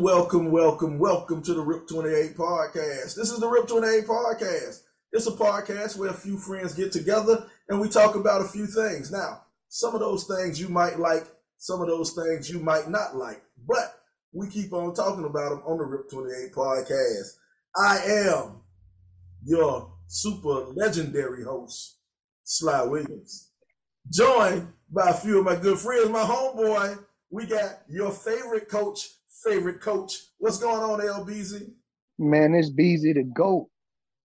Welcome, welcome, welcome, to the RIP 28 podcast. This is the RIP 28 podcast. It's a podcast where a few friends get together and we talk about a few things. Now, some of those things you might like, some of those things you might not like, but we keep on talking about them on the RIP 28 podcast. I am your super legendary host, Sly Williams, joined by a few of my good friends, my homeboy. We got your favorite coach, favorite coach. What's going on, LBZ? Man, it's Beezy the GOAT.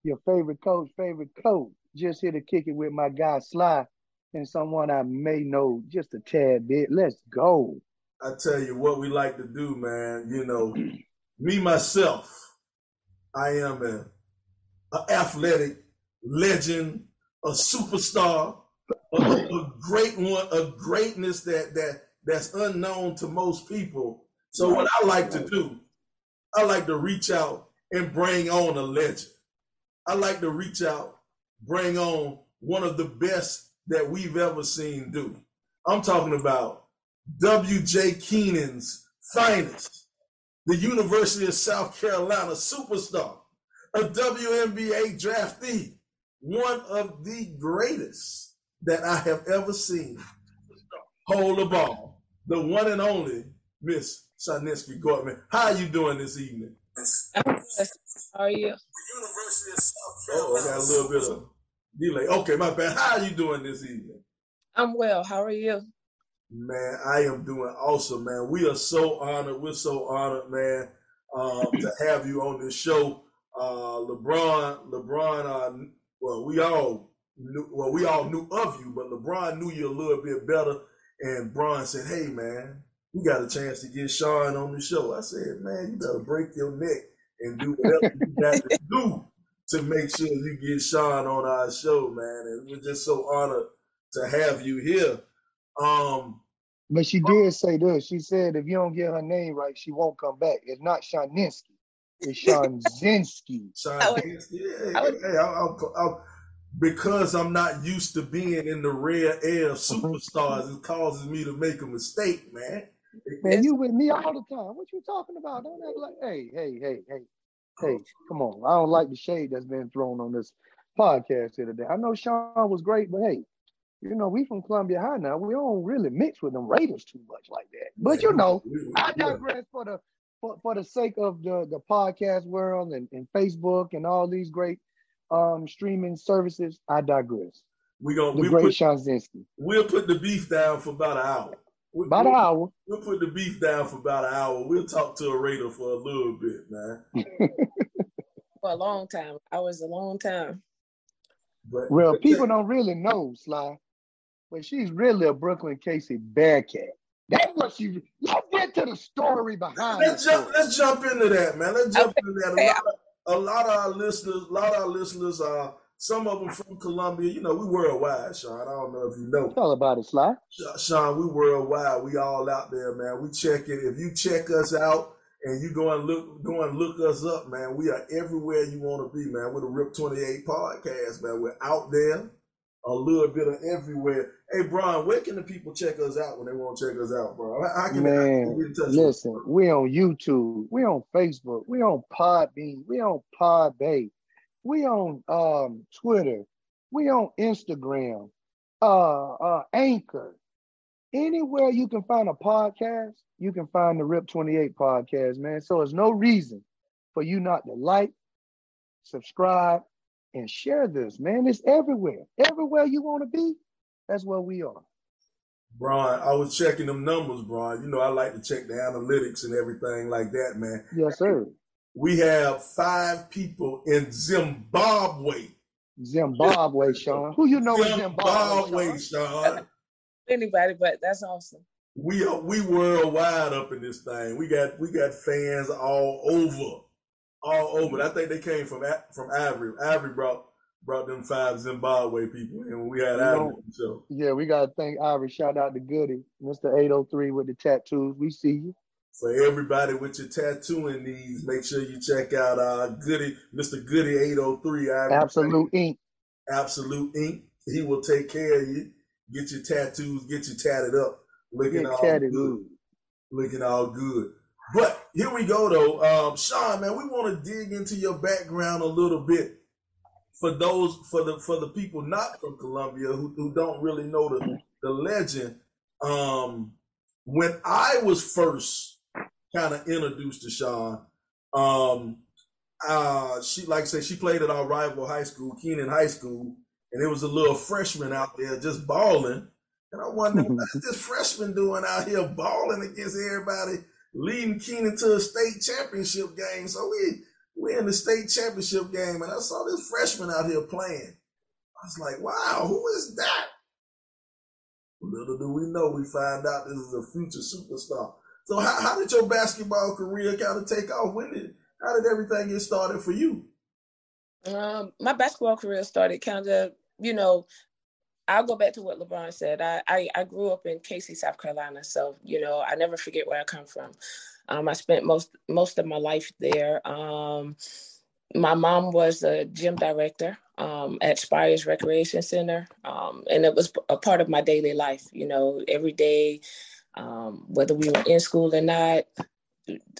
Your favorite coach, favorite coach. Just here to kick it with my guy Sly and someone I may know just a tad bit. Let's go. I tell you what we like to do, man. You know, me myself, I am a, a athletic legend, a superstar, a, a great one, a greatness that that that's unknown to most people. So what I like to do, I like to reach out and bring on a legend. I like to reach out, bring on one of the best that we've ever seen do. I'm talking about W.J. Keenan's finest, the University of South Carolina superstar, a WNBA draftee, one of the greatest that I have ever seen. Hold the ball, the one and only Miss Shaninsky Gortman. How are you doing this evening? I'm good. How are you? Oh, I got a little bit of delay. Okay, my bad. How are you doing this evening? I'm well. How are you? Man, I am doing awesome, man. We are so honored. We're so honored, man, um, to have you on this show. Uh, LeBron, LeBron, uh, well, we all knew, well, we all knew of you, but LeBron knew you a little bit better. And Bron said, "Hey, man, we got a chance to get Sean on the show." I said, "Man, you better break your neck and do whatever you got to do to make sure you get Sean on our show, man." And we're just so honored to have you here. Um, But she did say this. She said if you don't get her name right, she won't come back. It's not Shaninsky. It's Shaunzinski. Sean I would- Kinsey, yeah, I would- hey, I- I- I- because I'm not used to being in the rare air of superstars, it causes me to make a mistake, man. Man, you with me all the time. What you talking about? Don't act like, hey, hey, hey, hey, hey, come on. I don't like the shade that's been thrown on this podcast here today. I know Sean was great, but hey, you know, we from Columbia High now. We don't really mix with them Raiders too much like that. But you know, I digress for the for, for the sake of the, the podcast world and, and Facebook and all these great um streaming services. I digress. we gonna The we great put, Shaunzinski. we'll put the beef down for about an hour. We, About an we'll, hour. we'll put the beef down for about an hour. We'll talk to a Raider for a little bit, man. For a long time. I was a long time. But Well, people don't really know, Sly, but she's really a Brookland-Cayce Bearcat. That's what she. Let's get to the story behind it. let's jump. Let's jump into that, man. Let's jump into that. A lot, of, a lot of our listeners, a lot of our listeners are some of them from Columbia. You know, we worldwide, Sean. I don't know if you know. Tell about it, Sly. Sean, we worldwide. We all out there, man. We check it. If you check us out and you go and look, go and look us up, man. We are everywhere you want to be, man. We're the Rip Twenty Eight podcast, man. We're out there, a little bit of everywhere. Hey, Brian, where can the people check us out when they want to check us out, bro? How can they, how can they Man, get in touch with us? Listen, we on YouTube, we on Facebook, we on Podbean, we on Podbay, we on um Twitter, we on Instagram, uh uh Anchor. Anywhere you can find a podcast, you can find the Rip 28 podcast, man. So there's no reason for you not to like, subscribe, and share this, man. It's everywhere. Everywhere you want to be, that's where we are. Brian, I was checking them numbers, Brian. You know, I like to check the analytics and everything like that, man. Yes, sir. We have five people in Zimbabwe. Zimbabwe, Sean. Who you know in Zimbabwe, Zimbabwe? Sean? Sean. Anybody, but that's awesome. We are we worldwide up in this thing. We got we got fans all over, all over. I think they came from from Ivory. Ivory brought brought them five Zimbabwe people, and we had You Ivory. know- So Yeah, we gotta thank Ivory. Shout out to Goody, Mr. 803 with the tattoos. We see you. For everybody with your tattooing needs, make sure you check out uh Goody, Mr. Goody eight oh three. Absolute Ink. Absolute Ink. He will take care of you. Get your tattoos, get you tatted up, looking Get all tatted good. looking all good. But here we go though, um, Sean. Man, we want to dig into your background a little bit for those for the for the people not from Columbia who, who don't really know the the legend. Um, when I was first kind of introduced to Sean, um, uh, she like I said, she played at our rival high school, Keenan High School, and it was a little freshman out there just balling. And I wonder what's this freshman doing out here balling against everybody, leading Keenan to a state championship game. So we we in the state championship game, and I saw this freshman out here playing. I was like, wow, who is that? Little do we know, we find out this is a future superstar. So how, how did your basketball career kind of take off? When did how did everything get started for you? Um, my basketball career started kind of, you know, I'll go back to what LeBron said. I, I, I grew up in Cayce, South Carolina, so you know I never forget where I come from. Um, I spent most most of my life there. Um, my mom was a gym director um, at Spires Recreation Center, um, and it was a part of my daily life. You know, every day, um, whether we were in school or not,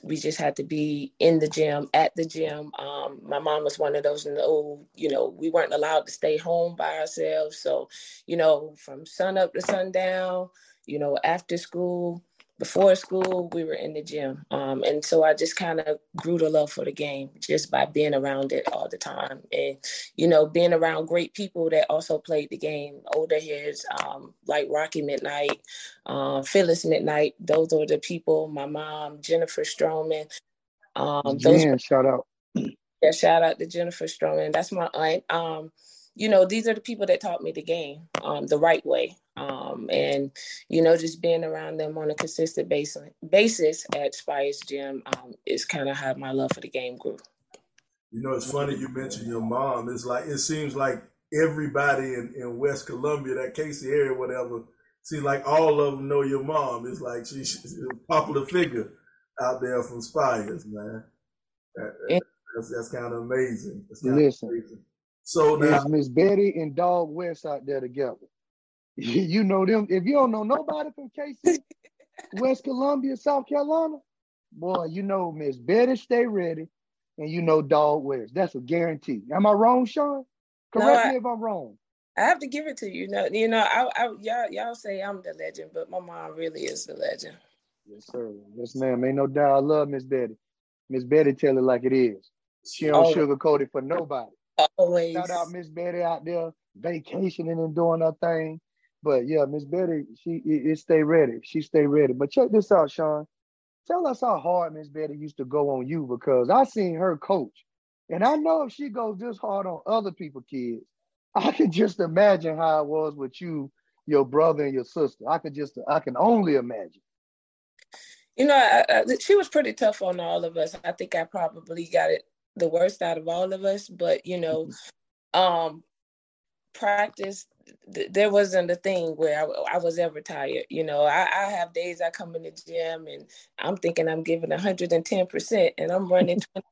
we just had to be in the gym at the gym. Um, my mom was one of those no you know we weren't allowed to stay home by ourselves. So you know from sun up to sundown you know after school before school we were in the gym. Um, and so i just kind of grew to love for the game just by being around it all the time. And you know being around great people that also played the game older heads um, like rocky midnight uh, phyllis midnight those are the people my mom jennifer stroman um, those shout out. Yeah shout out to jennifer stroman. That's my aunt. Um, you know these are the people that taught me the game um, the right way um, and you know just being around them on a consistent basis basis at Spires Gym um, is kind of how my love for the game grew. You know, it's funny you mentioned your mom. It's like it seems like everybody in, in West Columbia, that Cayce area, whatever, seems like all of them know your mom. It's like she, she's a popular figure out there from Spires, man. That, that's, that's kind of amazing. Listen, amazing. So now Miss Betty and Dog West out there together. you know them. If you don't know nobody from Cayce, West Columbia, South Carolina, boy, you know Miss Betty Stay Ready, and you know Dog West. That's a guarantee. Am I wrong, Sean? Correct no, I, me if I'm wrong. I have to give it to you. You know, you know, I, I, y'all, y'all say I'm the legend, but my mom really is the legend. Yes, sir. Yes, ma'am. Ain't no doubt. I love Miss Betty. Miss Betty tell it like it is. She don't oh. sugarcoat it for nobody. Always. Shout out Miss Betty out there vacationing and doing her thing. But yeah, Miss Betty, she it, it stay ready. She stay ready. But check this out, Sean. Tell us how hard Miss Betty used to go on you because I seen her coach. And I know if she goes this hard on other people kids, I can just imagine how it was with you, your brother, and your sister. I could just, I can only imagine. You know, I, I, she was pretty tough on all of us. I think I probably got it the worst out of all of us. But you know, um, practice there wasn't a thing where I, I, was ever tired. You know, I, I, have days I come in the gym and I'm thinking I'm giving 110% and I'm running 20.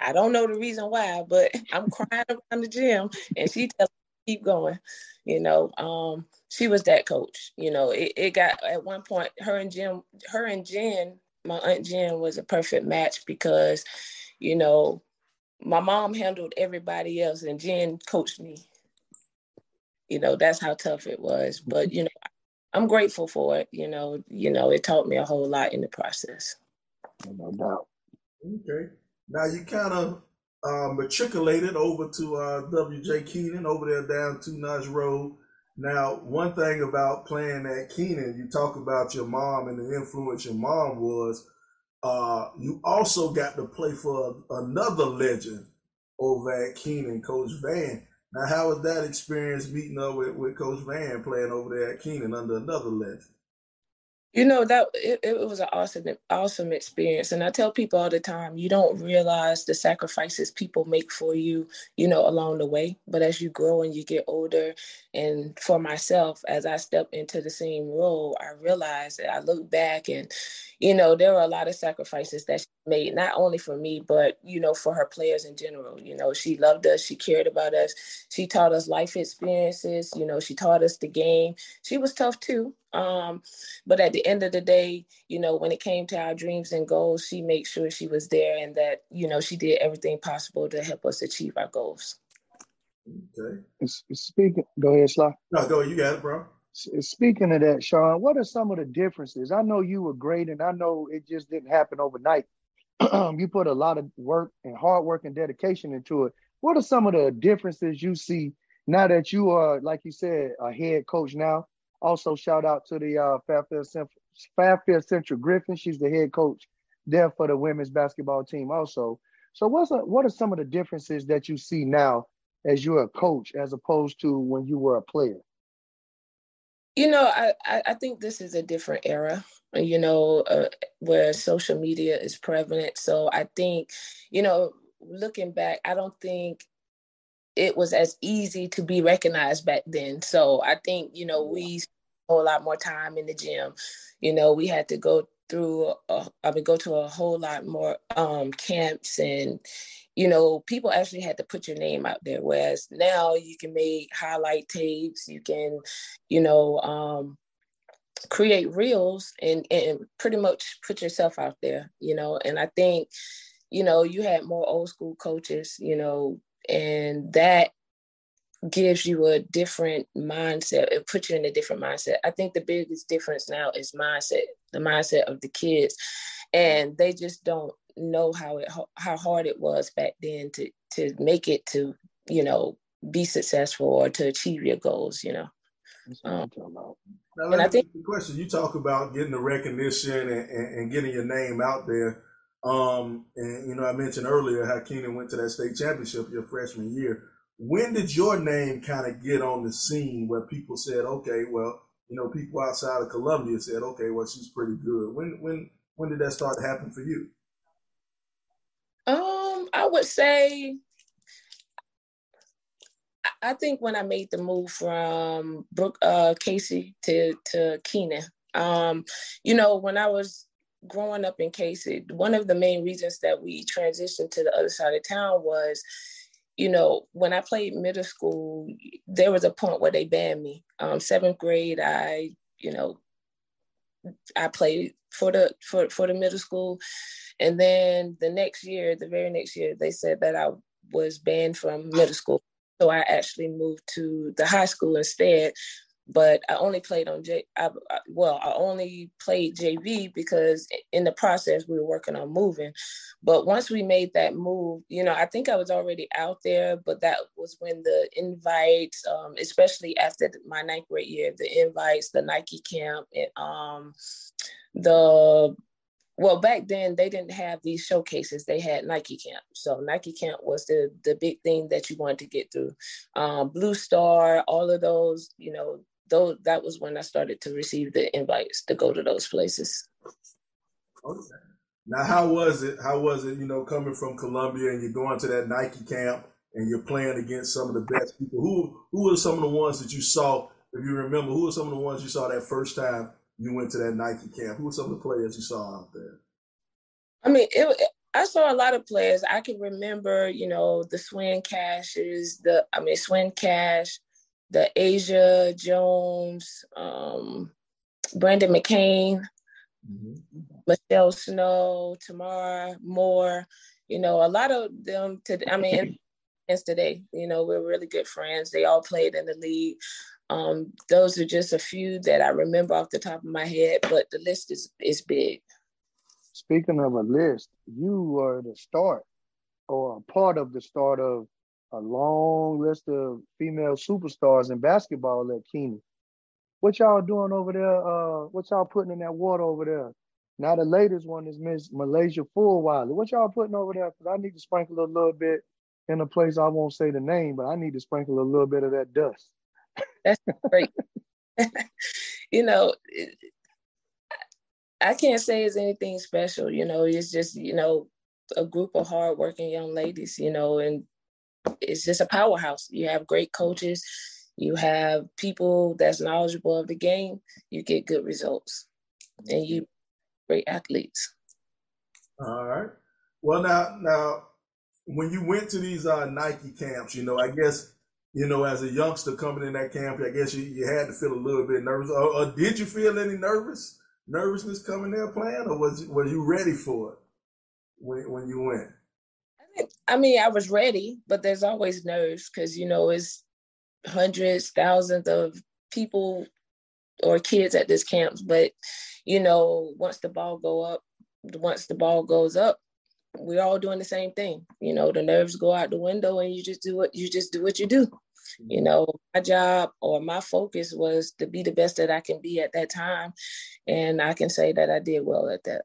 I don't know the reason why, but I'm crying around the gym and she tells me keep going. You know, um, she was that coach. You know, it, it got at one point her and Jim, her and Jen, my aunt Jen was a perfect match because, you know, my mom handled everybody else and Jen coached me. You know that's how tough it was but you know i'm grateful for it you know you know it taught me a whole lot in the process. No doubt. Okay. Now you kind of uh, matriculated over to uh, wj keenan over there down two notch road. Now one thing about playing at keenan you talk about your mom and the influence your mom was uh, you also got to play for another legend over at keenan coach van now, how was that experience meeting up with, with Coach Van playing over there at Keenan under another legend? You know that it, it was an awesome, awesome experience, and I tell people all the time, you don't realize the sacrifices people make for you, you know, along the way. But as you grow and you get older, and for myself, as I step into the same role, I realize that I look back and, you know, there were a lot of sacrifices that made not only for me but you know for her players in general you know she loved us she cared about us she taught us life experiences you know she taught us the game she was tough too um but at the end of the day you know when it came to our dreams and goals she made sure she was there and that you know she did everything possible to help us achieve our goals okay speaking go ahead Sly. no go you got it bro Speaking of that, Sean, what are some of the differences? I know you were great, and I know it just didn't happen overnight. you put a lot of work and hard work and dedication into it. What are some of the differences you see now that you are, like you said, a head coach now? Also, shout out to the uh, Fairfield, Central, Fairfield Central Griffin. She's the head coach there for the women's basketball team. Also, so what's a, what are some of the differences that you see now as you're a coach as opposed to when you were a player? You know, I, I think this is a different era you know, uh, where social media is prevalent. So I think, you know, looking back, I don't think it was as easy to be recognized back then. So I think, you know, we spent a whole lot more time in the gym. You know, we had to go through, a, I mean, go to a whole lot more um, camps and, you know, people actually had to put your name out there. Whereas now you can make highlight tapes, you can, you know, um, create reels and and pretty much put yourself out there you know? And i think you know you had more old school coaches you know and that gives you a different mindset it puts you in a different mindset. I think the biggest difference now is mindset the mindset of the kids. And they just don't know how it how hard it was back then to to make it to you know be successful or to achieve your goals you know? Um, now, and I think the question you talk about getting the recognition and, and, and, getting your name out there. Um, and you know, I mentioned earlier how Keenan went to that state championship your freshman year. When did your name kind of get on the scene where people said, "Okay, well, you know, people outside of Columbia said, okay, well, she's pretty good." When when when did that start to happen for you? Um, I would say I think when I made the move from Brooke uh, Cayce to to Keenan, um, you know, when I was growing up in Cayce, one of the main reasons that we transitioned to the other side of town was, you know, when I played middle school, there was a point where they banned me. Um, seventh grade, I, you know, I played for the for for the middle school, and then the next year, the very next year, they said that I was banned from middle school. So I actually moved to the high school instead. But I only played on J. I, well, I only played JV because in the process we were working on moving. But once we made that move, you know, I think I was already out there. But that was when the invites, um, especially after my ninth grade year, the invites, the Nike camp, and um, the well back then they didn't have these showcases. They had nike camp. So nike camp was the the big thing that you wanted to get through. Um, blue star all of those you know those that was when i started to receive the invites to go to those places. Okay. now how was it how was it you know coming from columbia and you're going to that nike camp and you're playing against some of the best people? Who who are some of the ones that you saw if you remember who are some of the ones you saw that first time you went to that Nike camp? Who were some of the players you saw out there? I mean, it, I saw a lot of players. I can remember, you know, the Swin Cashes, the I mean Swin Cash, the Asjha Jones, um, Brandon McCain, mm-hmm. Michelle Snow, Tamara Moore. You know, a lot of them. To I mean, today, you know, we're really good friends. They all played in the league. Um, those are just a few that I remember off the top of my head, but the list is is big. Speaking of a list, you were the start or a part of the start of a long list of female superstars in basketball at Keenan. What y'all doing over there? Uh, what y'all putting in that water over there? Now the latest one is Miss MiLaysia Fulwiley. What y'all putting over there? Because I need to sprinkle a little bit in a place I won't say the name, but I need to sprinkle a little bit of that dust. That's great. you know, I can't say it's anything special. You know, it's just you know a group of hardworking young ladies. You know, and it's just a powerhouse. You have great coaches. You have people that's knowledgeable of the game. You get good results, and you great athletes. All right. Well, now, now, when you went to these uh, Nike camps, you know, I guess, you know, as a youngster coming in that camp, I guess you, you had to feel a little bit nervous. Or, or did you feel any nervous, nervousness coming there playing, or was were you ready for it when when you went? I mean, I was ready, but there's always nerves because you know it's hundreds, thousands of people or kids at this camp. But you know, once the ball go up, once the ball goes up, we're all doing the same thing. You know, the nerves go out the window, and you just do what you just do what you do. You know, my job or my focus was to be the best that I can be at that time, and I can say that I did well at that.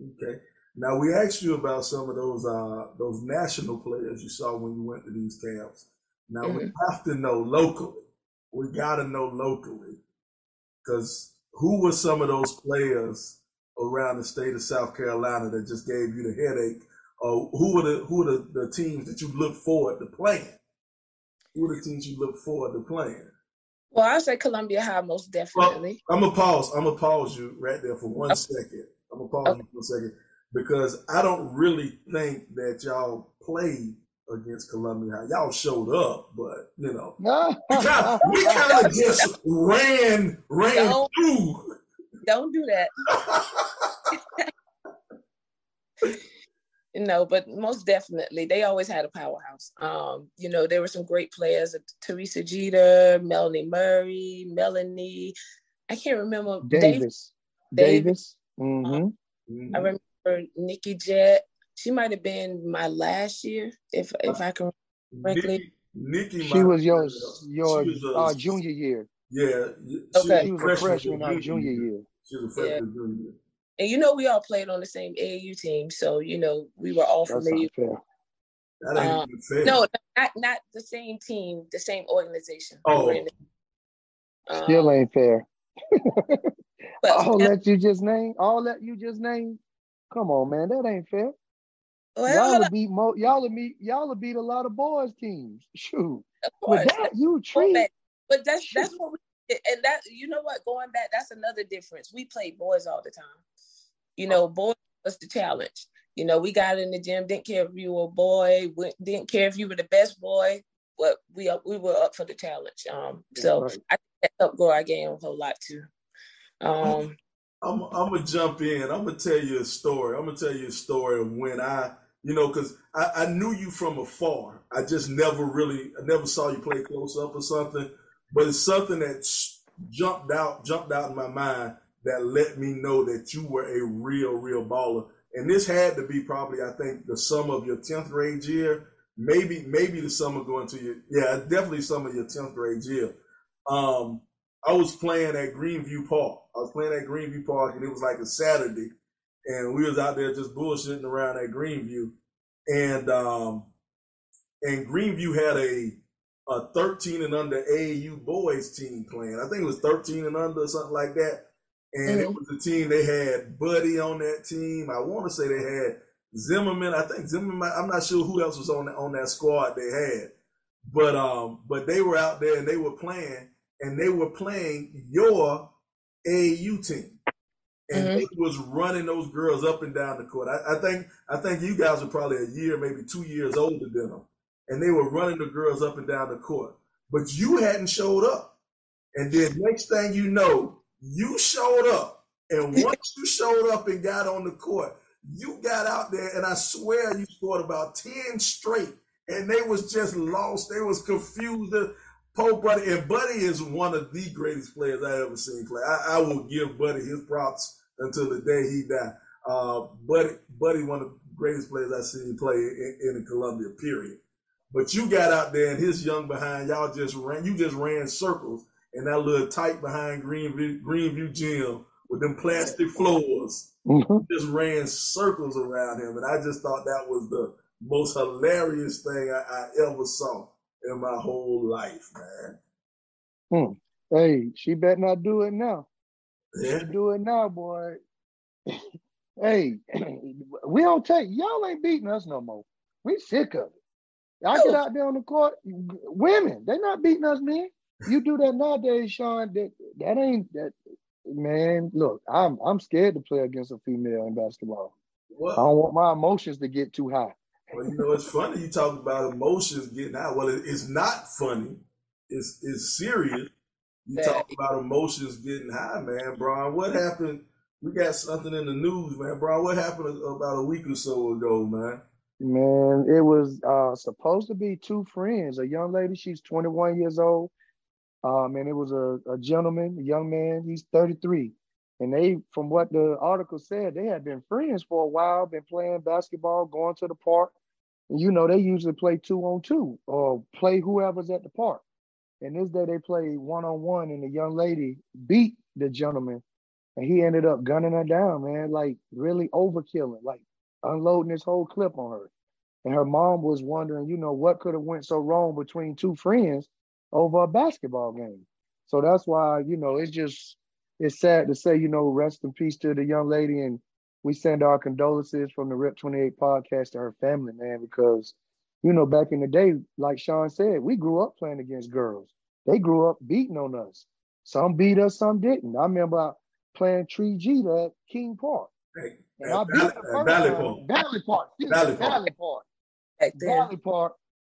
Okay. Now we asked you about some of those uh, those national players you saw when you went to these camps. Now mm-hmm. we have to know locally. We got to know locally because who were some of those players around the state of South Carolina that just gave you the headache? Or who were the who were the, the teams that you looked forward to playing? Who are the teams you look forward to playing? Well, I say Columbia High most definitely. Well, I'm gonna pause. I'm gonna pause you right there for one okay. second. I'm gonna pause okay. you for a second because I don't really think that y'all played against Columbia High. Y'all showed up, but you know, we kind of just ran ran don't, through. Don't do that. no, but most definitely, they always had a powerhouse. Um, you know, there were some great players: Teresa Jeter, Melanie Murray, Melanie. I can't remember Davis. Dave, Davis. Mm-hmm. Um, mm-hmm. I remember Nikki Jett. She might have been my last year, if if I can correctly. Nikki, she was your your was a, uh, junior year. Yeah. Okay. She was a freshman our junior year. She was a freshman yeah. junior year. And you know, we all played on the same AAU team, so you know we were all That's familiar. That ain't um, fair. No, not not the same team, the same organization. Oh. Um, Still ain't fair. but all that you just named, all that you just named, Come on, man, that ain't fair. Well, y'all will beat mo- y'all will beat y'all will beat a lot of boys teams. Shoot, with that you treat. But that's shoot. that's what we and that you know what going back that's another difference. We played boys all the time. You know, boys was the challenge. You know, we got in the gym, didn't care if you were a boy, didn't care if you were the best boy, but we we were up for the challenge. Um, so right. I think that helped grow our game a whole lot too. Um, I'm, I'm gonna jump in. I'm gonna tell you a story. I'm gonna tell you a story of when I, you know, because I, I knew you from afar. I just never really, I never saw you play close up or something. But it's something that jumped out, jumped out in my mind that let me know that you were a real, real baller. And this had to be probably, I think, the summer of your 10th grade year. Maybe, maybe the summer going to your, yeah, definitely some of your 10th grade year. Um, I was playing at Greenview Park. I was playing at Greenview Park, and it was like a Saturday, and we was out there just bullshitting around at Greenview, and um, and Greenview had a a 13 and under AAU boys team playing. I think it was 13 and under something like that. And mm-hmm. it was a team they had Buddy on that team. I want to say they had Zimmerman. I think Zimmerman. I'm not sure who else was on that, on that squad they had, but um, but they were out there and they were playing and they were playing your AU team. And mm-hmm. they was running those girls up and down the court. I, I, think I think you guys were probably a year, maybe two years older than them. And they were running the girls up and down the court. But you hadn't showed up. And then next thing you know, you showed up. And once you showed up and got on the court, you got out there and I swear you scored about 10 straight. And they was just lost. They was confused. Pope Buddy, and Buddy is one of the greatest players I ever seen play. I, I will give Buddy his props until the day he died. Uh, Buddy, Buddy, one of the greatest players I've seen play in, in the Columbia. Period. But you got out there and his young behind, y'all just ran. You just ran circles in that little tight behind Greenview, Greenview gym with them plastic floors. Mm-hmm. Just ran circles around him, and I just thought that was the most hilarious thing I, I ever saw in my whole life, man. Hmm. Hey, she better not do it now. Yeah. Do it now, boy. hey, we don't take y'all ain't beating us no more. We sick of it. Y'all get out there on the court. Women, they not beating us, man. You do that nowadays, Sean. That that ain't that man. Look, I'm I'm scared to play against a female in basketball. I don't want my emotions to get too high. Well, you know, it's funny you talk about emotions getting out. Well, it, it's not funny. It's it's serious. You talk about emotions getting high, man. Brian, what happened? We got something in the news, man. Brian, what happened about a week or so ago, man? Man, it was uh, supposed to be two friends. A young lady, she's 21 years old. Um, and it was a, a gentleman, a young man, he's 33. And they, from what the article said, they had been friends for a while, been playing basketball, going to the park. And you know, they usually play two on two or play whoever's at the park. And this day they played one on one, and the young lady beat the gentleman, and he ended up gunning her down, man, like really overkilling, like unloading his whole clip on her. And her mom was wondering, you know, what could have went so wrong between two friends over a basketball game. So that's why, you know, it's just it's sad to say, you know, rest in peace to the young lady and we send our condolences from the Rip 28 podcast to her family, man, because you know, back in the day, like Sean said, we grew up playing against girls. They grew up beating on us. Some beat us, some didn't. I remember playing Tree G at King Park. Hey, and I beat the Valley Park. Valley Park. Valley Park. Valley Park. Valley Park.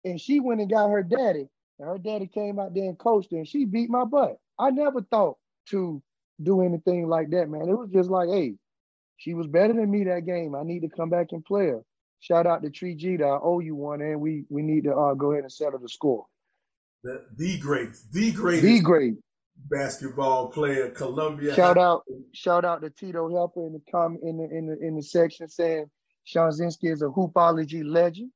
And she went and got her daddy. And her daddy came out there and coached her, and she beat my butt. I never thought to do anything like that, man. It was just like, hey, she was better than me that game. I need to come back and play her. Shout out to Tree Jeter. I owe you one, and we we need to uh, go ahead and settle the score. The, the great, the great, the great basketball player, Columbia. Shout out, shout out to Tito Helper in the comment in the in the in the section saying Shaunzinski is a hoopology legend.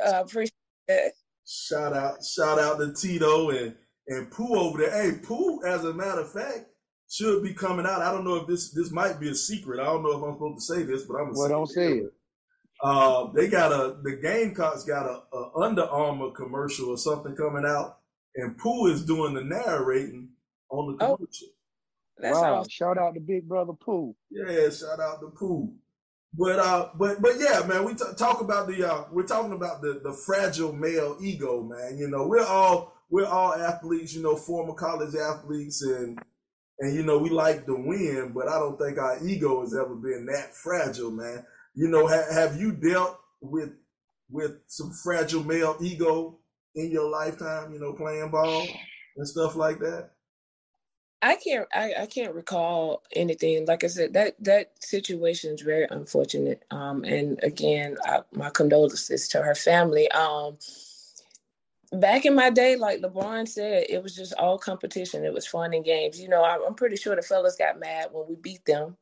Uh, appreciate that. Shout out, shout out to Tito and and Pooh over there. Hey, Pooh, as a matter of fact, should be coming out. I don't know if this this might be a secret. I don't know if I'm supposed to say this, but I'm. Well, don't say it. Uh, they got a the Gamecocks got a, a, Under Armour commercial or something coming out, and Pooh is doing the narrating on the oh, commercial. Oh, wow! Awesome. Shout out to Big Brother Pooh. Yeah, shout out to Pooh. But uh, but but yeah, man, we t- talk about the uh, we're talking about the the fragile male ego, man. You know, we're all we're all athletes, you know, former college athletes, and and you know we like to win, but I don't think our ego has ever been that fragile, man. You know, ha- have you dealt with with some fragile male ego in your lifetime? You know, playing ball and stuff like that. I can't. I, I can't recall anything. Like I said, that that situation is very unfortunate. Um, and again, I, my condolences to her family. Um, back in my day, like LeBron said, it was just all competition. It was fun and games. You know, I'm pretty sure the fellas got mad when we beat them.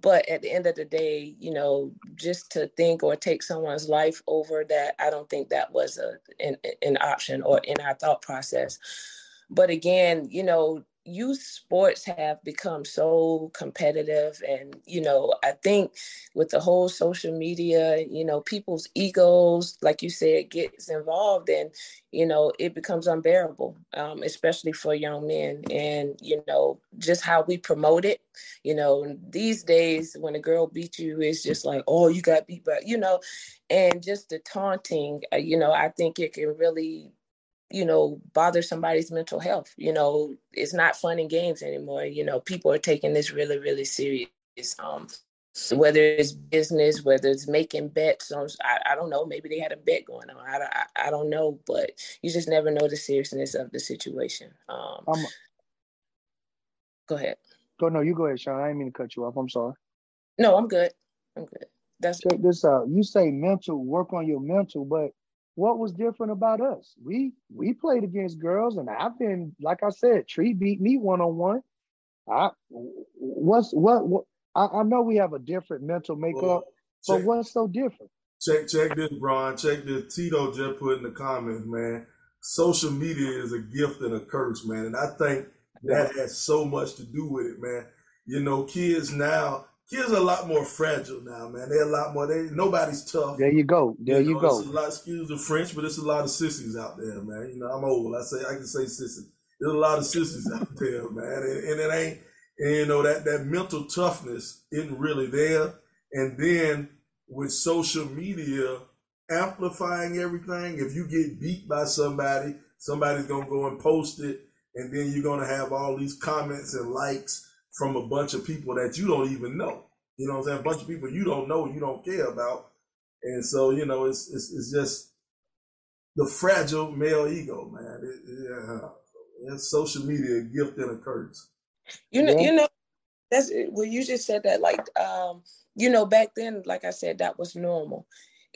But at the end of the day, you know, just to think or take someone's life over that, I don't think that was a an, an option or in our thought process. But again, you know, youth sports have become so competitive and you know i think with the whole social media you know people's egos like you said gets involved and you know it becomes unbearable um, especially for young men and you know just how we promote it. You know these days when a girl beats you it's just like oh you got beat by you know and just the taunting uh, you know i think it can really you know, bother somebody's mental health. You know, it's not fun and games anymore. You know, people are taking this really, really serious. Um, whether it's business, whether it's making bets on, I, I don't know, maybe they had a bet going on. I, I, I, don't know, but you just never know the seriousness of the situation. Um, um, go ahead. Go, no, you go ahead, Sean. I didn't mean to cut you off. I'm sorry. No, I'm good. I'm good. That's Check this out. You say mental, work on your mental, but what was different about us? We we played against girls, and I've been like I said, Tree beat me one on one. I what's what, what I, I, know we have a different mental makeup, well, check, but what's so different? Check check this, Brian. Check this. Tito just put in the comments, man. Social media is a gift and a curse, man, and I think that has so much to do with it, man. You know, kids now kids are a lot more fragile now, man. They're a lot more. They nobody's tough. There you go. There you, know, you go. It's a lot. Excuse the French, but it's a lot of sissies out there, man. You know, I'm old. I say I can say sissy. There's a lot of sissies out there, man, and, and it ain't. And, you know that that mental toughness isn't really there. And then with social media amplifying everything, if you get beat by somebody, somebody's gonna go and post it, and then you're gonna have all these comments and likes from a bunch of people that you don't even know. You know what I'm saying? A bunch of people you don't know, you don't care about. And so, you know, it's it's, it's just the fragile male ego, man. It, yeah, it's social media, a gift and a curse. You know, yeah. you know, that's well, you just said that like um, you know, back then, like I said, that was normal.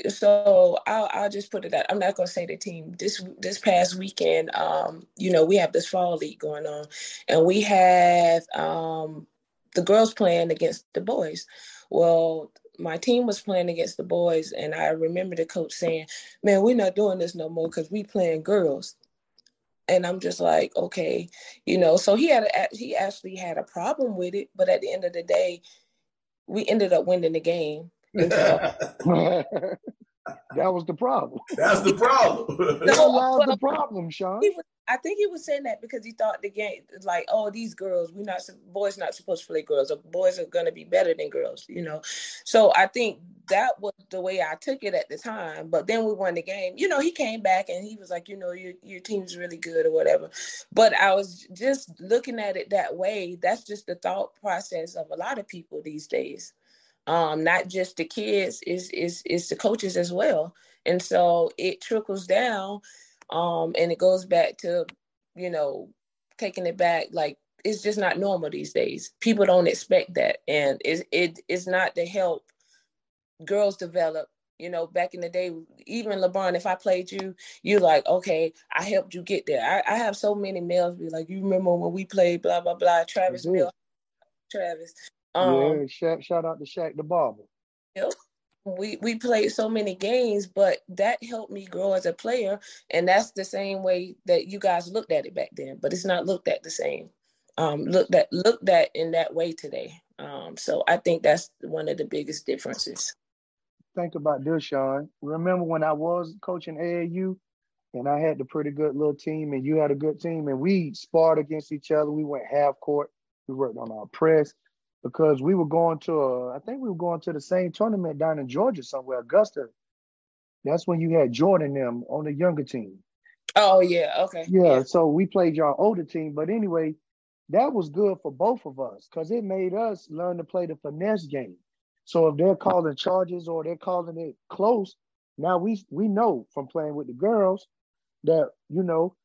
So I'll I'll just put it out. I'm not gonna say the team. This this past weekend, um, you know, we have this fall league going on, and we have um the girls playing against the boys. Well, my team was playing against the boys, and I remember the coach saying, "Man, we're not doing this no more because we playing girls." And I'm just like, okay, you know. So he had a, he actually had a problem with it, but at the end of the day, we ended up winning the game. So, that was the problem. That's the problem. that was the problem, Sean. He was I think he was saying that because he thought the game like, oh, these girls, we're not boys not supposed to play girls, or boys are gonna be better than girls, you know. So I think that was the way I took it at the time. But then we won the game. You know, he came back and he was like, you know, your your team's really good or whatever. But I was just looking at it that way. That's just the thought process of a lot of people these days. Um, not just the kids, is is is the coaches as well. And so it trickles down um, and it goes back to, you know, taking it back, like it's just not normal these days. People don't expect that. And it, it it's not to help girls develop. You know, back in the day, even LeBron, if I played you, you like, okay, I helped you get there. I, I have so many males be like, you remember when we played blah blah blah, Travis Mill, Travis. Um, yeah, shout, out to Shaq the Barber. Yep. We we played so many games but that helped me grow as a player and that's the same way that you guys looked at it back then but it's not looked at the same um looked at looked at in that way today. Um so i think that's one of the biggest differences. Think about this sean. Remember when i was coaching aau and i had the pretty good little team and you had a good team and we sparred against each other. We went half court. We worked on our press because we were going to a, I think we were going to the same tournament down in Georgia somewhere, Augusta. That's when you had Jordan them on the younger team. Oh yeah, okay. Yeah, yeah. so we played your older team, but anyway, that was good for both of us because it made us learn to play the finesse game. So if they're calling charges or they're calling it close, now we we know from playing with the girls that you know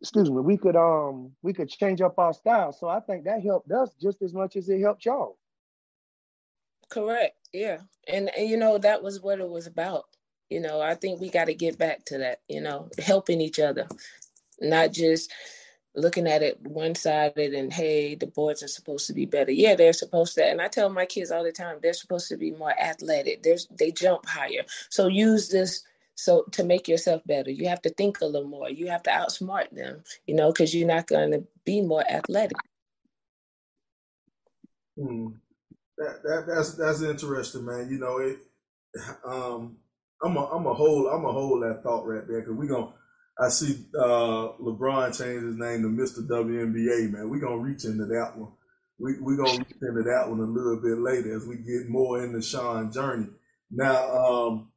excuse me, we could um we could change up our style. So I think that helped us just as much as it helped y'all. Correct. Yeah. And, and you know, that was what it was about. You know, I think we got to get back to that, you know, helping each other, not just looking at it one sided and hey, the boards are supposed to be better. Yeah, they're supposed to. And I tell my kids all the time, they're supposed to be more athletic. There's they jump higher. So use this so to make yourself better, you have to think a little more. You have to outsmart them, you know, because you're not going to be more athletic. Hmm. That, that that's that's interesting, man. You know it. Um, I'm a I'm a hold I'm a hold that thought right there because we're gonna. I see uh, LeBron change his name to Mr. WNBA, man. We're gonna reach into that one. We we gonna reach into that one a little bit later as we get more into Sean journey. Now, um,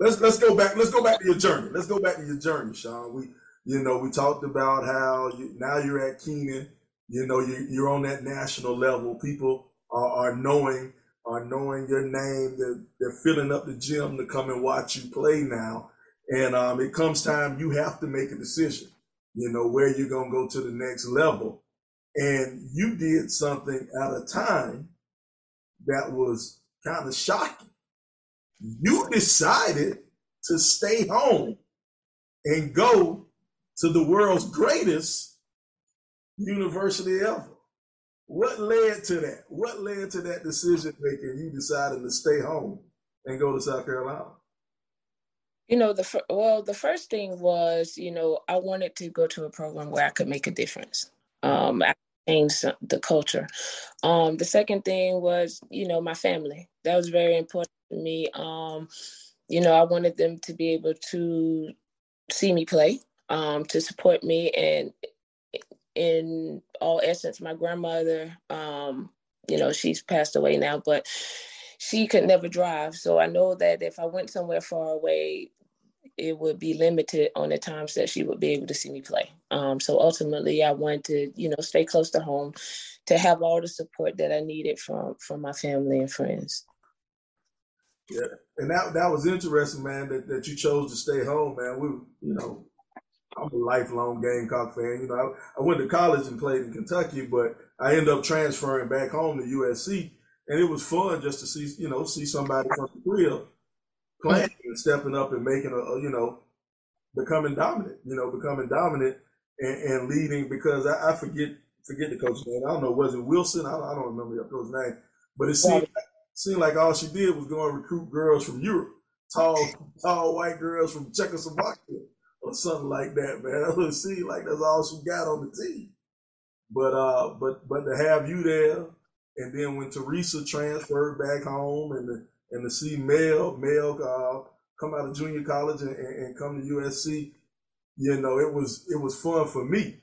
let's let's go back. Let's go back to your journey. Let's go back to your journey, Sean. We you know we talked about how you, now you're at Keenan. You know you, you're on that national level. People are, are knowing are knowing your name. They're, they're filling up the gym to come and watch you play now. And um, it comes time you have to make a decision. You know where you're gonna go to the next level. And you did something at a time that was kind of shocking you decided to stay home and go to the world's greatest university ever. What led to that? What led to that decision making? You decided to stay home and go to South Carolina. You know, the well, the first thing was, you know, I wanted to go to a program where I could make a difference. Um, I change the culture. Um, the second thing was, you know, my family. That was very important me. Um, you know, I wanted them to be able to see me play, um, to support me, and in all essence, my grandmother, um, you know, she's passed away now, but she could never drive. So I know that if I went somewhere far away, it would be limited on the times that she would be able to see me play. Um, so ultimately, I wanted to, you know, stay close to home, to have all the support that I needed from from my family and friends. Yeah, and that that was interesting, man. That, that you chose to stay home, man. We, you know, I'm a lifelong Gamecock fan. You know, I, I went to college and played in Kentucky, but I ended up transferring back home to USC, and it was fun just to see, you know, see somebody from the real playing and stepping up and making a, you know, becoming dominant. You know, becoming dominant and, and leading. Because I, I, forget forget the coach name. I don't know. Was it Wilson? I don't, I don't remember your coach's name, but it seemed like, seemed like all she did was go and recruit girls from Europe, tall tall white girls from Czechoslovakia or something like that, man. It would seem like that's all she got on the team. But uh, but but to have you there, and then when Teresa transferred back home, and to, and to see Mel Mel uh, come out of junior college and, and, come to USC, you know, it was it was fun for me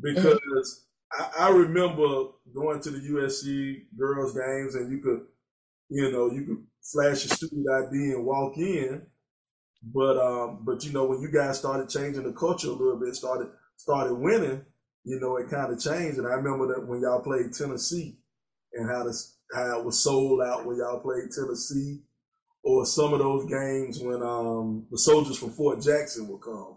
because mm-hmm. I, I remember going to the USC girls games, and you could, you know, you can flash your student ID and walk in but um, but you know, when you guys started changing the culture a little bit, started started winning, you know, it kind of changed. And I remember that when y'all played Tennessee and how this how it was sold out when y'all played Tennessee, or some of those games when um the soldiers from Fort Jackson would come.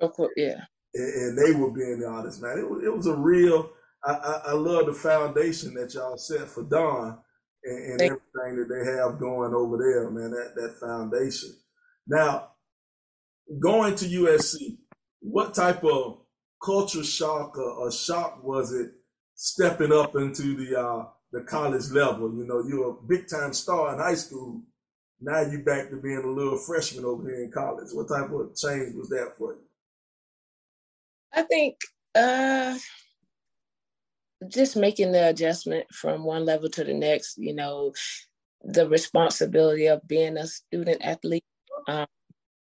Of course, yeah. And, and they were being the honest man. It was it was a real. I, I, I love the foundation that y'all set for Dawn and, and everything that they have going over there, man. That that foundation. Now, going to USC, what type of culture shock or, or shock was it stepping up into the uh, the college level? You know, you're a big time star in high school. Now you're back to being a little freshman over here in college. What type of change was that for you? I think uh, just making the adjustment from one level to the next. You know, the responsibility of being a student athlete um,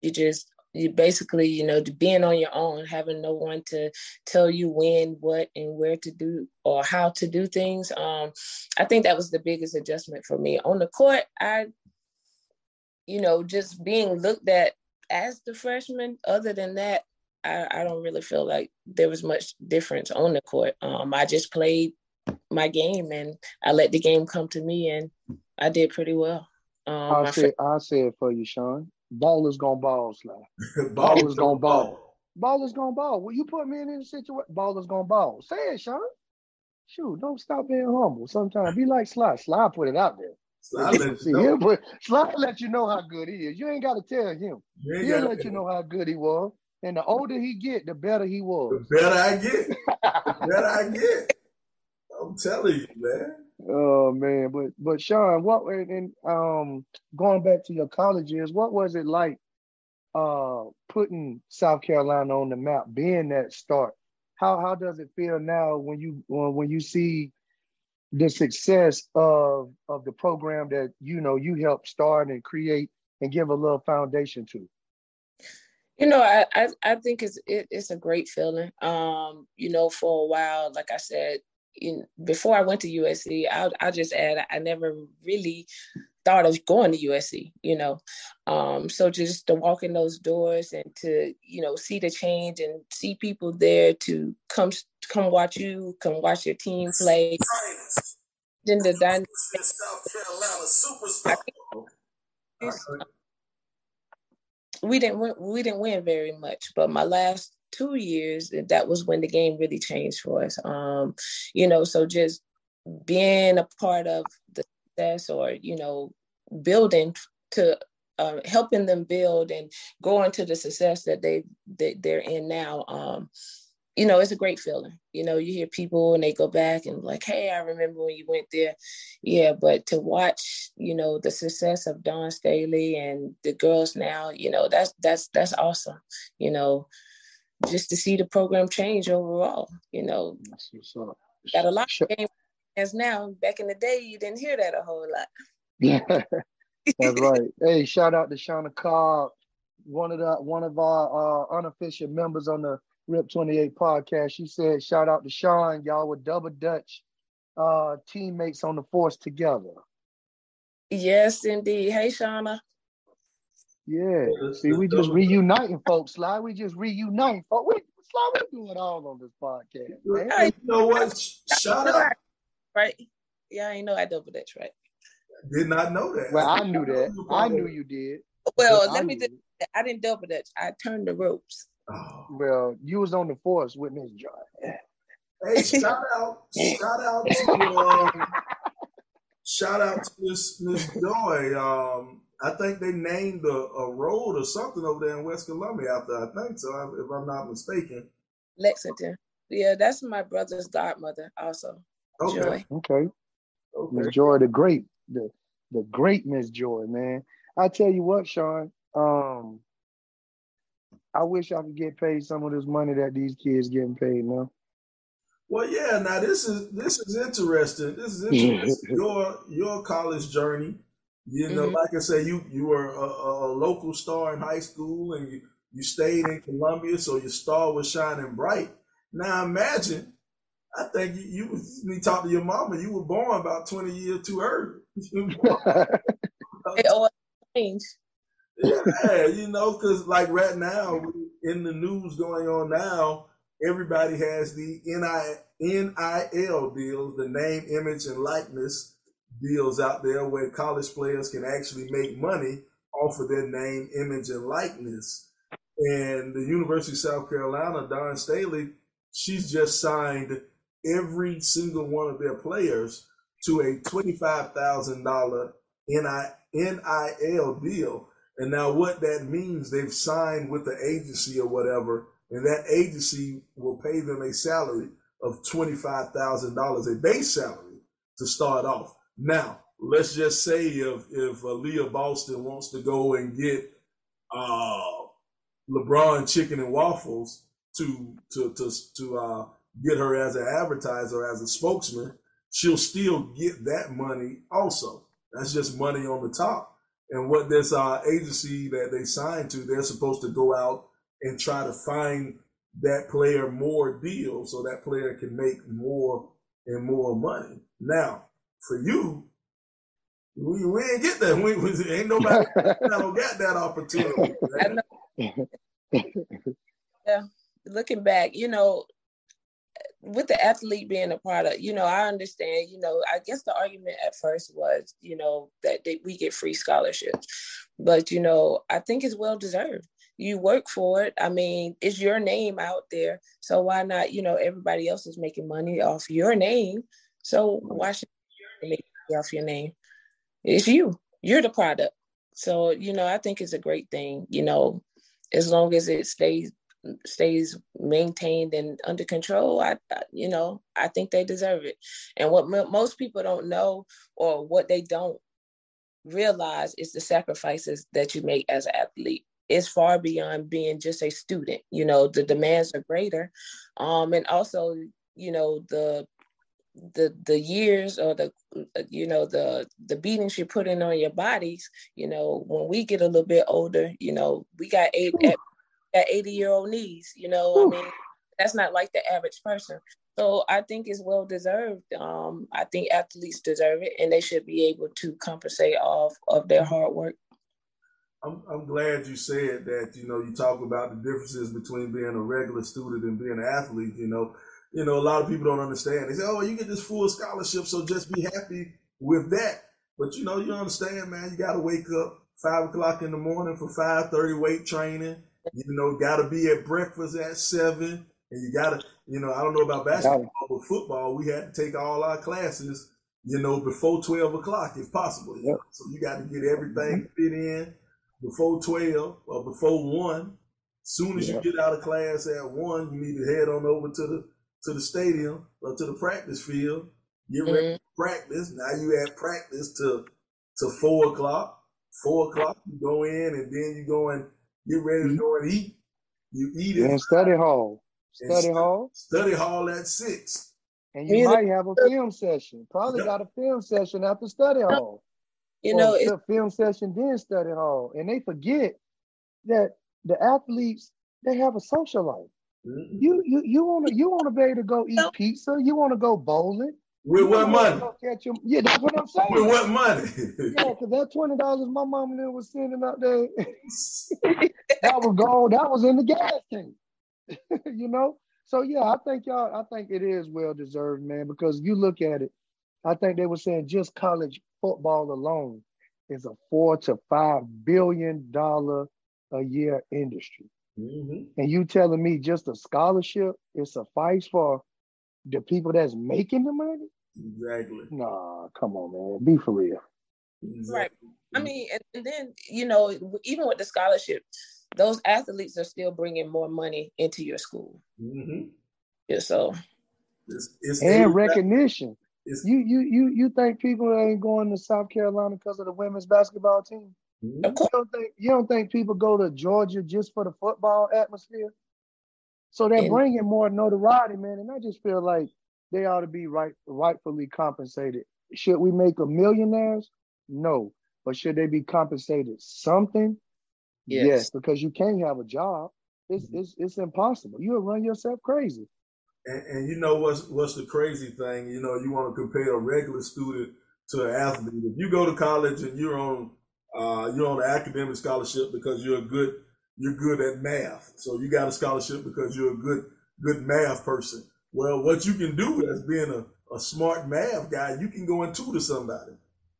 you just you basically you know being on your own having no one to tell you when what and where to do or how to do things um i think that was the biggest adjustment for me on the court i you know just being looked at as the freshman other than that i, I don't really feel like there was much difference on the court um i just played my game and i let the game come to me and i did pretty well um, I'll say I'll say it for you, Sean ballers gonna ball, Sly. ballers gonna ball. Ballers gonna ball. Will you put me in any situation? Ballers gonna ball. Say it, Sean. Shoot, don't stop being humble. Sometimes be like Sly. Sly put it out there. Sly let, See, you put, Sly let you know how good he is. You ain't got to tell him. He'll let you know how good he was. And the older he get, the better he was. The better I get. the better I get. I'm telling you, man. Oh man, but but Sean, what and um going back to your college years, what was it like uh putting South Carolina on the map, being that start? How how does it feel now when you when you see the success of of the program that you know you helped start and create and give a little foundation to? You know, I, I, I think it's it, it's a great feeling. Um, you know, for a while, like I said, in, before I went to USC, I'll, I'll just add, I never really thought of going to USC, you know. Um, so just to walk in those doors and to, you know, see the change and see people there to come come watch you, come watch your team play. Then the dynamic. We didn't we didn't win very much, but my last two years, that was when the game really changed for us. Um, you know, so just being a part of the success or, you know, building to uh, helping them build and going to the success that they, they they're in now. Um, you know, it's a great feeling. You know, you hear people and they go back and like, hey, I remember when you went there. Yeah, but to watch, you know, the success of Dawn Staley and the girls now, you know, that's that's that's awesome. You know, just to see the program change overall. You know, got a lot of game as now. Back in the day, you didn't hear that a whole lot. Yeah, that's right. Hey, shout out to Shauna Cobb, one of the one of our uh, unofficial members on the Rip Twenty Eight podcast. She said, "Shout out to Sean, y'all were double Dutch uh, teammates on the force together." Yes, indeed. Hey, Shauna. Yeah. See, we just reuniting folks, Sly. We just reuniting folks. We, Sly, we do it all on this podcast, man. You know what? Shout out. Right. Yeah, I know I double dutch, right? Did not know that. Well, I knew that. I knew you did. Well, let me just, I didn't double dutch. I turned the ropes. Oh. Well, you was on the force with Miss Joy. Hey, shout out, shout out to um, shout out to Miss Miss Joy. Um, I think they named a, a, road or something over there in West Columbia after. I think so, if I'm not mistaken. Lexington. Yeah, that's my brother's godmother, also. Okay. Joy. Okay. okay. Miss Joy, the great, the the great Miss Joy, man. I tell you what, Sean. Um, I wish I could get paid some of this money that these kids getting paid now. Well, yeah. Now this is this is interesting. This is interesting. your your college journey. You know, mm-hmm. like I say, you you were a, a, local star in high school, and you you stayed in Columbia, so your star was shining bright. Now imagine, I think you, you need to talk to your mama. You were born about twenty years too early. it all changed. Yeah, you know, because like right now in the news going on now, everybody has the NIL deals, the name, image, and likeness deals out there where college players can actually make money off of their name, image, and likeness. And the University of South Carolina, Dawn Staley, she's just signed every single one of their players to a $25,000 NIL deal. And now what that means, they've signed with the agency or whatever, and that agency will pay them a salary of $25,000, a base salary to start off. Now, let's just say if if Aliyah Boston wants to go and get uh, LeBron chicken and waffles to to to to uh, get her as an advertiser as a spokesman, she'll still get that money also. That's just money on the top. And what this uh, agency that they signed to, they're supposed to go out and try to find that player more deals so that player can make more and more money. Now, for you, we, we ain't get that. We, we ain't nobody don't got that opportunity. yeah, looking back, you know, with the athlete being a product, you know, I understand, you know, I guess the argument at first was, you know, that they, we get free scholarships. But, you know, I think it's well deserved. You work for it. I mean, it's your name out there. So why not, you know, everybody else is making money off your name. So why should you make money off your name? It's you. You're the product. So, you know, I think it's a great thing, you know, as long as it stays stays maintained and under control, I, I, you know, I think they deserve it. And what m- most people don't know or what they don't realize is the sacrifices that you make as an athlete. It's far beyond being just a student. You know, the demands are greater, um, and also, you know, the the the years or the you know the the beatings you're putting on your bodies you know when we get a little bit older you know we got eight at 80 year old knees. You know, Ooh. I mean, that's not like the average person. So I think it's well deserved. Um, I think athletes deserve it, and they should be able to compensate off of their hard work. I'm, I'm glad you said that. You know, you talk about the differences between being a regular student and being an athlete. You know, you know, a lot of people don't understand. They say, "Oh, you get this full scholarship, so just be happy with that." But you know, you understand, man. You got to wake up five o'clock in the morning for five thirty weight training. You know, got to be at breakfast at seven, and you got to, you know, I don't know about basketball, but football, we had to take all our classes, you know, before twelve o'clock if possible. Yep. So you got to get everything mm-hmm. fit in before twelve or before one. Soon as yep. you get out of class at one, you need to head on over to the to the stadium or to the practice field. Get ready mm-hmm. to practice. Now you at practice to to four o'clock. Four o'clock, you go in and then you go and get ready to go and eat. You eat it. And study hall. Study hall. Study hall at six. And you might have a film session. Probably got a film session after study hall. You know, it's a film session then study hall. And they forget that the athletes, they have a social life. Mm-hmm. You you you wanna you wanna be able to go eat pizza, you wanna go bowling, With what money? Your, yeah, that's what I'm saying. With what money? yeah, because that twenty dollars my mom and was sending out there, that was gold. That was in the gas tank. you know. So yeah, I think y'all. I think it is well deserved, man. Because you look at it, I think they were saying just college football alone is a four to five billion dollar a year industry. Mm-hmm. And you telling me just a scholarship it suffice for the people that's making the money? Exactly. Nah, come on, man. Be for real. Exactly. Right. I mean, and, and, then, you know, even with the scholarship, those athletes are still bringing more money into your school. Mm-hmm. Yeah, so. It's, it's and recognition. It's, you you you you think people ain't going to South Carolina because of the women's basketball team? Mm-hmm. You don't think you don't think people go to Georgia just for the football atmosphere? So they're and, bringing more notoriety, man. And I just feel like they ought to be right rightfully compensated. Should we make them millionaires? No. But should they be compensated something? Yes, yes because you can't have a job. It's mm-hmm. it's it's impossible. You'll run yourself crazy. And, and, you know what's what's the crazy thing? You know, you want to compare a regular student to an athlete. If you go to college and you're on uh, you're on an academic scholarship because you're a good you're good at math. So you got a scholarship because you're a good good math person. Well, what you can do as being a, a smart math guy, you can go and tutor somebody.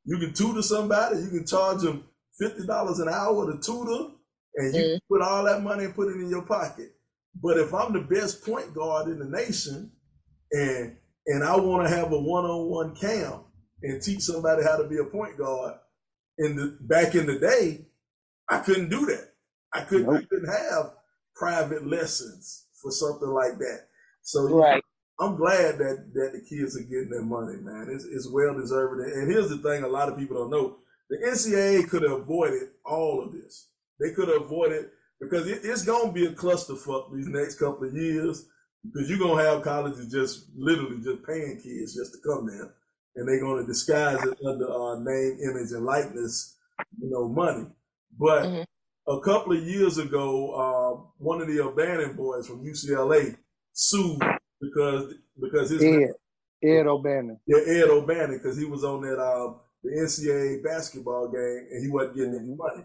You can tutor somebody, you can charge them fifty dollars an hour to tutor, and you mm. put all that money and put it in your pocket. But if I'm the best point guard in the nation, and and I want to have a one-on-one camp and teach somebody how to be a point guard, in the back in the day, I couldn't do that. I couldn't, nope. I couldn't have private lessons for something like that. So right. I'm glad that that the kids are getting their money, man. It's, it's well deserved. And here's the thing: a lot of people don't know. The NCAA could have avoided all of this. They could have avoided because it, it's going to be a clusterfuck these next couple of years because you're going to have colleges just literally just paying kids just to come there and they're going to disguise it under uh, name, image, and likeness, you know, money. But mm-hmm. a couple of years ago, uh, one of the O'Bannon boys from UCLA sued because because his Ed, name, Ed O'Bannon. Yeah, Ed O'Bannon, because he was on that uh, the NCAA basketball game and he wasn't getting any money.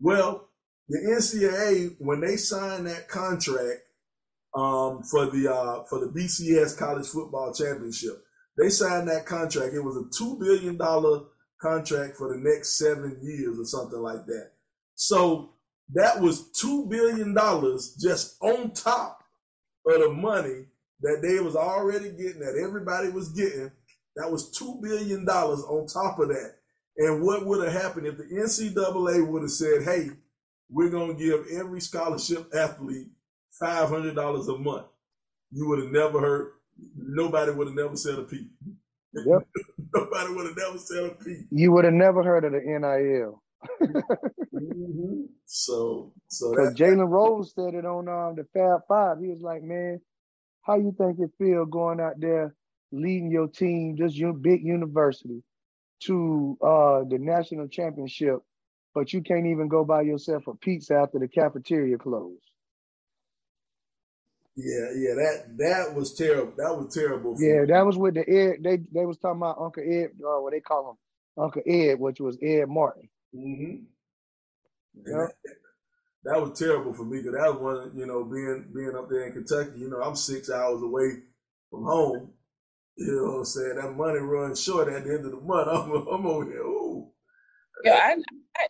Well, the NCAA when they signed that contract um, for the uh, for the BCS College Football Championship, they signed that contract. It was a $2 billion contract for the next seven years or something like that. So that was $2 billion just on top of the money that they was already getting, that everybody was getting. That was $2 billion on top of that. And what would have happened if the NCAA would have said, hey, we're going to give every scholarship athlete $500 a month? You would have never heard nobody would have never said a peep. Yep. nobody would have never said a peep. You would have never heard of the NIL. mm-hmm. So, so because Jalen Rose said it on um, the Fab Five, he was like, "Man, how you think it feel going out there leading your team, this big university, to uh, the national championship, but you can't even go buy yourself a pizza after the cafeteria closed?" Yeah, yeah, that that was terrible. That was terrible. yeah, me. that was with the Ed. They they was talking about Uncle Ed, or uh, what they call him, Uncle Ed, which was Ed Martin. Mm-hmm. Yeah. That, that, was terrible for me because that was one, you know, being being up there in Kentucky. You know, I'm six hours away from home. You know what I'm saying? That money runs short at the end of the month. I'm, I'm over here. Ooh. Yeah, I,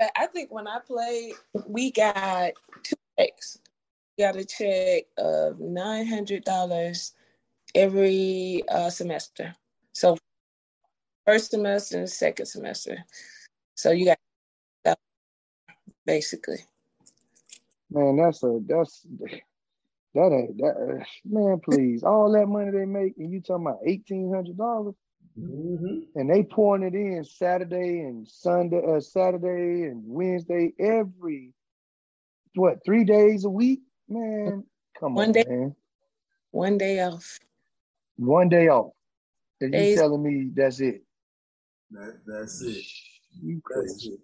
I, I think when I played, we got two checks We got a check of nine hundred dollars every uh, semester. So first semester and second semester. So you got basically. Man, that's a that's that ain't that man. Please, all that money they make, and you talking about eighteen hundred dollars, mm-hmm. and they pouring it in Saturday and Sunday, uh, Saturday and Wednesday every what three days a week. Man, come one on, day, man. One day off. One day off. And you telling me that's it? That, that's it. You That's it.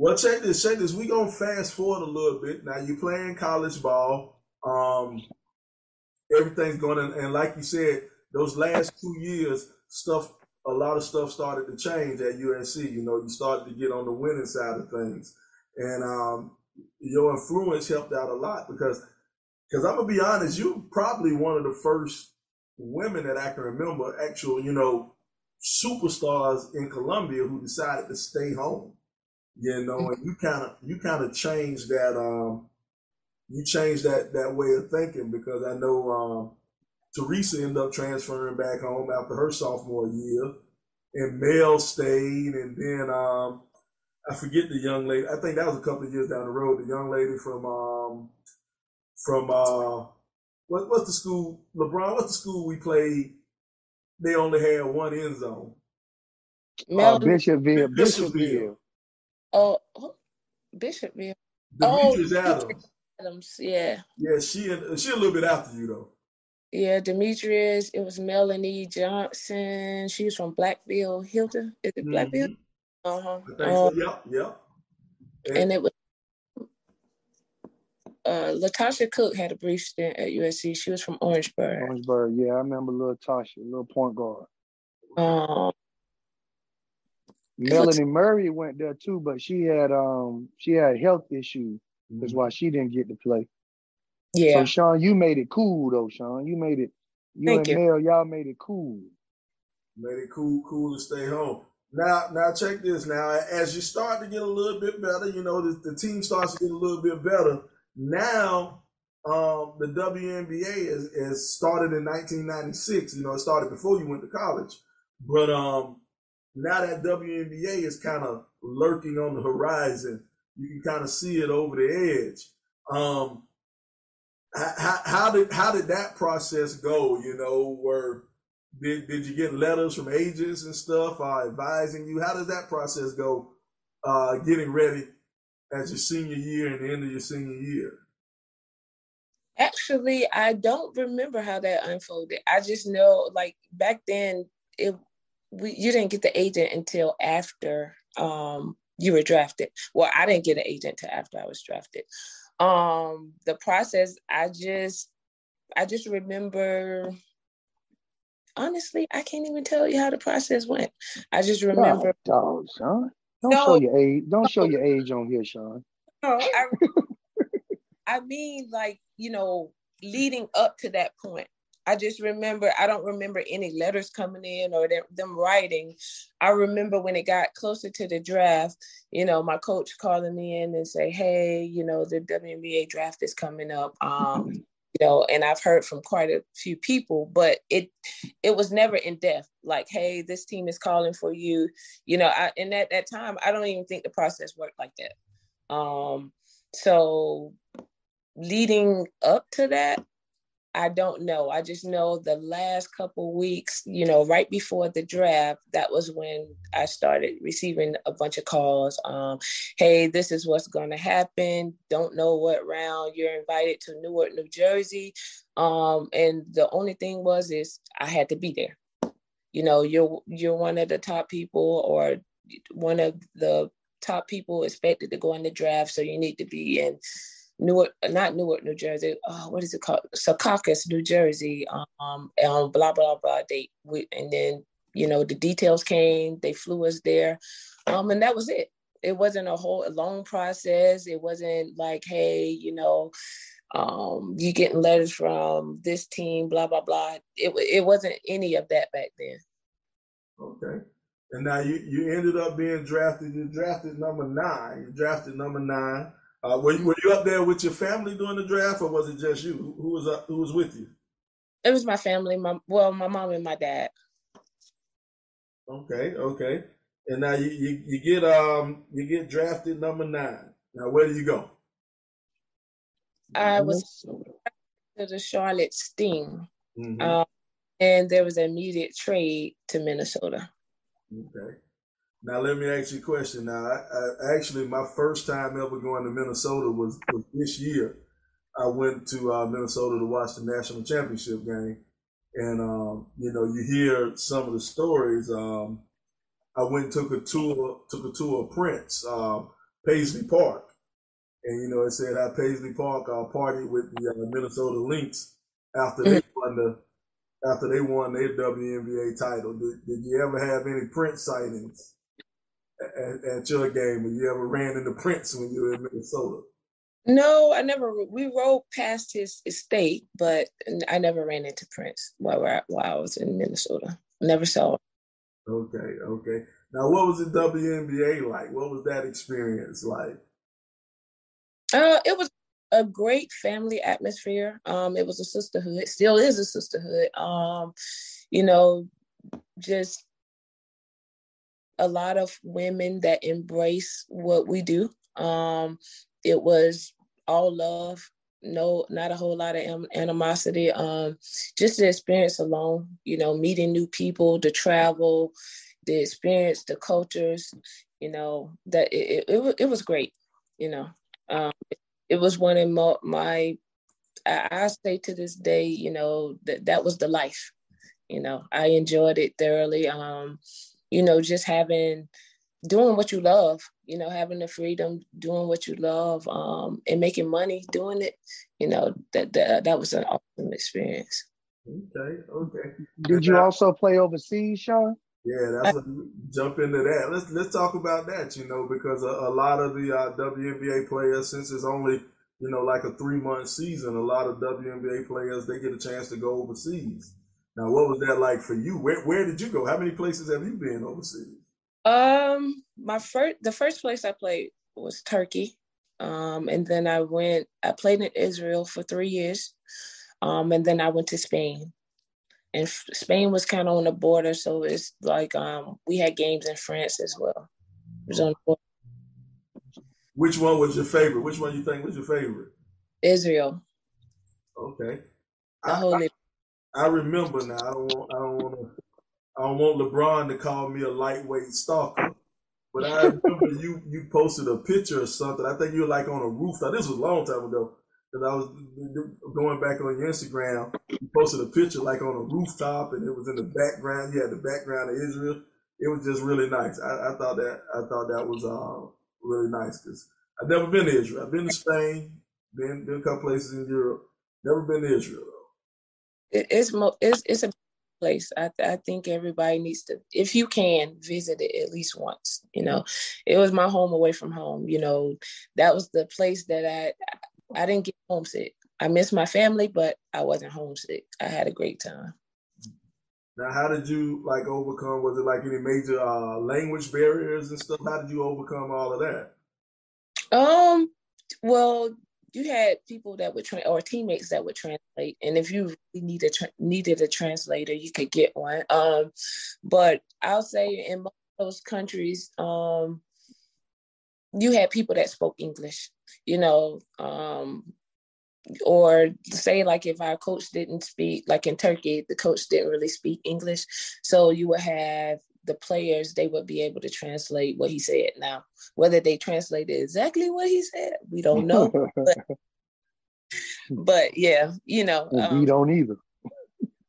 Well, check this. Check this. We gonna fast forward a little bit. Now you're playing college ball. Um, everything's going, and like you said, those last two years, stuff, a lot of stuff started to change at USC. You know, you started to get on the winning side of things, and um, your influence helped out a lot because, because I'm gonna be honest, you probably one of the first women that I can remember, actual, you know, superstars in Columbia who decided to stay home. You know, and you kind of you kind of changed that um you changed that that way of thinking because I know um Teresa ended up transferring back home after her sophomore year, and Mel stayed, and then um I forget the young lady. I think that was a couple of years down the road. The young lady from um from uh what what's the school LeBron? What's the school we played? They only had one end zone. Mel uh, Bishopville, Bishopville. Bishopville. Oh, Bishop. Bishopville. Demetrius oh, Adams. Adams, yeah. Yeah, she she a little bit after you though. Yeah, Demetrius. It was Melanie Johnson. She was from Blackville, Hilton. Is it Blackville? Mm-hmm. Uh huh. Um, so. Yep, yep. And, and it was uh, Latasha Cook had a brief stint at USC. She was from Orangeburg. Orangeburg, yeah, I remember little Tasha, little point guard. Um, Melanie Murray went there too, but she had um she had health issues. Mm-hmm. That's why she didn't get to play. Yeah. So Sean, you made it cool though, Sean. You made it. You Thank and you. Mel, y'all made it cool. Made it cool, cool to stay home. Now, now check this. Now, as you start to get a little bit better, you know the, the team starts to get a little bit better. Now, um, the WNBA is, is started in 1996. You know, it started before you went to college, but um, now that WNBA is kind of lurking on the horizon. You can kind of see it over the edge. Um, how, how did how did that process go? You know, where did did you get letters from agents and stuff uh, advising you? How does that process go? Uh, getting ready as your senior year and the end of your senior year. Actually, I don't remember how that unfolded. I just know, like back then, it we you didn't get the agent until after um, you were drafted. Well, I didn't get an agent until after I was drafted. Um, the process, I just, I just remember. Honestly, I can't even tell you how the process went. I just remember. Dog, Sean. Don't no, show your age. Don't show your age on here, Sean. No, I, I mean, like you know, leading up to that point, I just remember, I don't remember any letters coming in or them writing. I remember when it got closer to the draft, you know, my coach calling me in and say, hey, you know, the WNBA draft is coming up. Um, you know, and I've heard from quite a few people, but it it was never in depth. Like, hey, this team is calling for you. You know, I, and at that time, I don't even think the process worked like that. Um, so leading up to that, I don't know. I just know the last couple weeks, you know, right before the draft, that was when I started receiving a bunch of calls. Um, hey, this is what's going to happen. Don't know what round you're invited to Newark, New Jersey. Um, and the only thing was is I had to be there. You know, you're you're one of the top people or one of the top people expected to go in the draft, so you need to be in Newark, not Newark, New Jersey. Oh, what is it called? Secaucus, New Jersey. Um, and blah blah blah date. We, and then you know the details came. They flew us there, um, and that was it. It wasn't a whole a long process. It wasn't like, hey, you know, um, you getting letters from this team, blah blah blah. It it wasn't any of that back then. Okay. And now you, you ended up being drafted. You drafted number nine. You drafted number nine. Uh, were you were you up there with your family during the draft, or was it just you? Who, who was up, who was with you? It was my family. My well, my mom and my dad. Okay, okay. And now you, you, you get um you get drafted number nine. Now where do you go? I was to the Charlotte Sting, mm-hmm. um, and there was an immediate trade to Minnesota. Okay. Now let me ask you a question. Now, I, I, actually, my first time ever going to Minnesota was, was this year. I went to uh, Minnesota to watch the national championship game, and um, you know, you hear some of the stories. Um, I went and took a tour, took a tour of Prince, um, Paisley Park, and you know, it said how Paisley Park uh, partied with the uh, Minnesota Lynx after they mm. won the after they won their WNBA title. Did, did you ever have any Prince sightings at, at your game? Or you ever ran into Prince when you were in Minnesota? No, I never. We rode past his estate, but I never ran into Prince while, while I was in Minnesota. Never saw him. Okay, okay. Now, what was the WNBA like? What was that experience like? Uh, it was a great family atmosphere. Um, it was a sisterhood, It still is a sisterhood. Um, you know, just a lot of women that embrace what we do. Um, it was all love, no, not a whole lot of animosity. Um, just the experience alone, you know, meeting new people, the travel, the experience, the cultures, you know, that it, it, it, was great, you know. Um, it was one of my, my I, I say to this day, you know, that that was the life. You know, I enjoyed it thoroughly. Um, you know, just having doing what you love, you know, having the freedom, doing what you love, um, and making money doing it, you know, that that, that was an awesome experience. Okay, okay. Did you also play overseas, Sean? Yeah, that's a, jump into that. Let's let's talk about that. You know, because a, a lot of the uh, WNBA players, since it's only you know like a three month season, a lot of WNBA players they get a chance to go overseas. Now, what was that like for you? Where where did you go? How many places have you been overseas? Um, my first the first place I played was Turkey, um, and then I went. I played in Israel for three years, um, and then I went to Spain and Spain was kind of on the border, so it's like um, we had games in France as well. Which one was your favorite? Which one you think was your favorite? Israel. Okay. I, I, I, remember now. I don't want. I don't want to. I don't want LeBron to call me a lightweight stalker. But I remember you you posted a picture or something. I think you were like on a roof. Now this was a long time ago because I was going back on your Instagram. You posted a picture like on a rooftop, and it was in the background. You had the background of Israel. It was just really nice. I, I thought that I thought that was uh, really nice because I've never been to Israel. I've been to Spain, been been a couple places in Europe. Never been to Israel. It, it's mo- it's it's a place. I I think everybody needs to, if you can, visit it at least once. You know, it was my home away from home. You know, that was the place that I I didn't get homesick. I missed my family, but I wasn't homesick. I had a great time. Now, how did you like overcome? Was it like any major uh, language barriers and stuff? How did you overcome all of that? Um, well, you had people that would tra- or teammates that would translate, and if you really needed tra- needed a translator, you could get one. Um, but I'll say in most those countries, um, you had people that spoke English you know, um, or say like if our coach didn't speak, like in Turkey, the coach didn't really speak English, so you would have the players they would be able to translate what he said. Now, whether they translated exactly what he said, we don't know. but, but, yeah, you know, um, we don't either.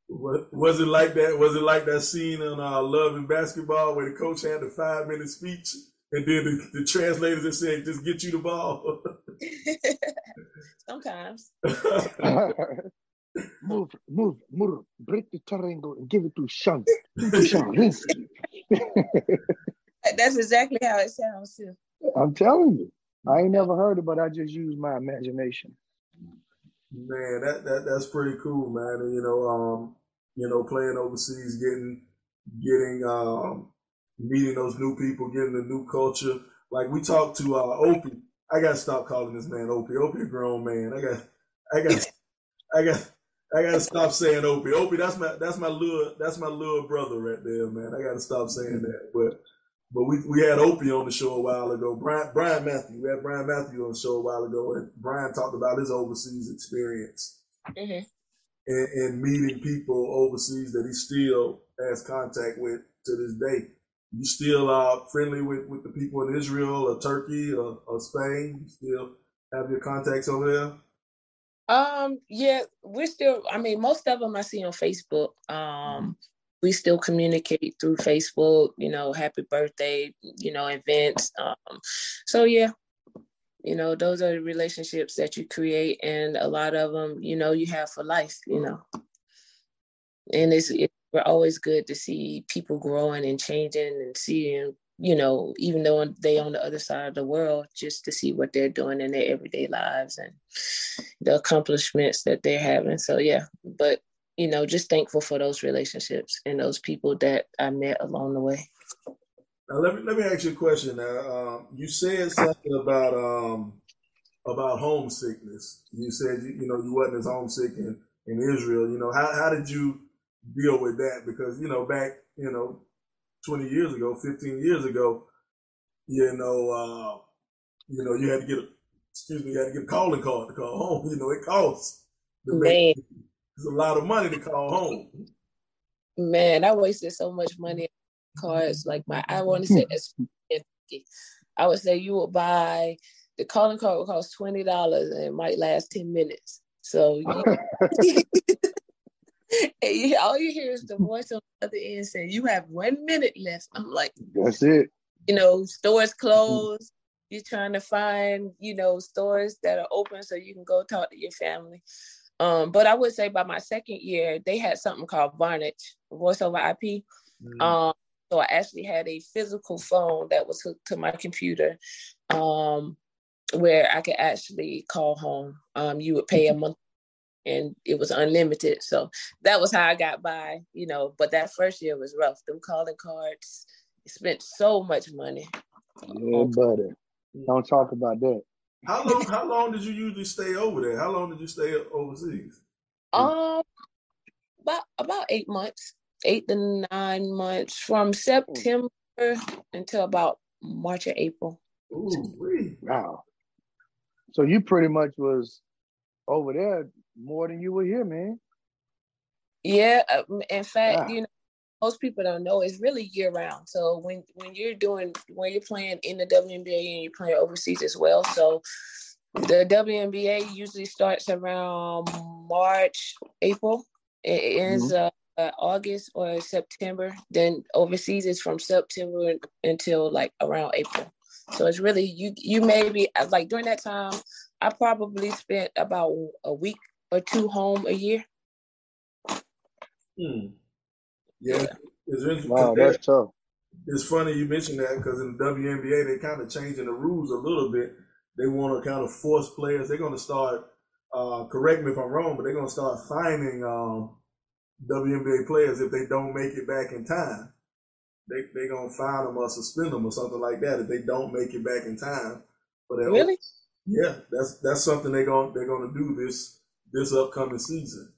Was it like that? Was it like that scene in uh, Love and Basketball where the coach had the five minute speech and then the, the translators are said just get you the ball. Sometimes. move, move, move, break the triangle and give it to Sean. To Sean. That's exactly how it sounds too. I'm telling you. I ain't never heard it, but I just use my imagination. Man, that, that that's pretty cool, man. And, you know, um, you know, playing overseas, getting getting um meeting those new people, getting the new culture. Like we talked to uh, Opie. I gotta stop calling this man Opie. Opie, a grown man. I got, I got, I got, I gotta stop saying Opie. Opie, that's my that's my little that's my little brother right there, man. I gotta stop saying that. But but we we had Opie on the show a while ago. Brian Brian Matthew. We had Brian Matthew on the show a while ago, and Brian talked about his overseas experience mm-hmm. and, and meeting people overseas that he still has contact with to this day you still are friendly with, with the people in Israel or Turkey or, or Spain? You still have your contacts over there? Um, yeah, we're still, I mean, most of them I see on Facebook. Um, we still communicate through Facebook, you know, happy birthday, you know, events. Um, so yeah, you know, those are the relationships that you create, and a lot of them, you know, you have for life, you know. and it's, it's we're always good to see people growing and changing and seeing you know even though they on the other side of the world just to see what they're doing in their everyday lives and the accomplishments that they're having. So yeah but you know just thankful for those relationships and those people that i met along the way. Now let me let me ask you a question now. Um, you said something about um about homesickness. You said you, you know you wasn't as homesick in in israel. You know how, how did you deal with that? Because you know back you know 20 years ago 15 years ago you know uh you know you had to get a excuse me you had to get a calling card to call home you know it costs. Man. it's a lot of money to call home. Man i wasted so much money on cards like my i want to say i would say you would buy the calling card would cost $20 and it might last 10 minutes. So you, and all you hear is the voice on the other end saying, "You have one minute left." I'm like, "That's it." You know, stores closed. You're trying to find, you know, stores that are open so you can go talk to your family. Um, but I would say by my second year, they had something called Vonage, voice over IP. Mm-hmm. Um, so I actually had a physical phone that was hooked to my computer, um, where I could actually call home. Um, you would pay a month and it was unlimited. So that was how I got by, you know. But that first year was rough. Them calling cards, spent so much money. Yeah, buddy. Don't talk about that. How long? how long did you usually stay over there? How long did you stay overseas? Um, about about eight months, eight to nine months, from September until about March or April. Ooh, wow. So you pretty much was over there more than you were here, man. Yeah, uh, in fact, you know, most people don't know it's really year round. So when when you're doing when you're playing in the WNBA and you're playing overseas as well, so the WNBA usually starts around March, April. It ends mm-hmm. uh, August or September. Then overseas is from September until like around April. So it's really you. You maybe like during that time, I probably spent about a week or two home a year. Hmm. Yeah, it's Wow, that's tough. It's funny you mentioned that because in the WNBA they kind of changing the rules a little bit. They want to kind of force players. They're going to start. Uh, correct me if I'm wrong, but they're going to start fining um, WNBA players if they don't make it back in time. They they gonna fine them or suspend them or something like that if they don't make it back in time. But really, yeah, that's that's something they're going they're going to do this this upcoming season?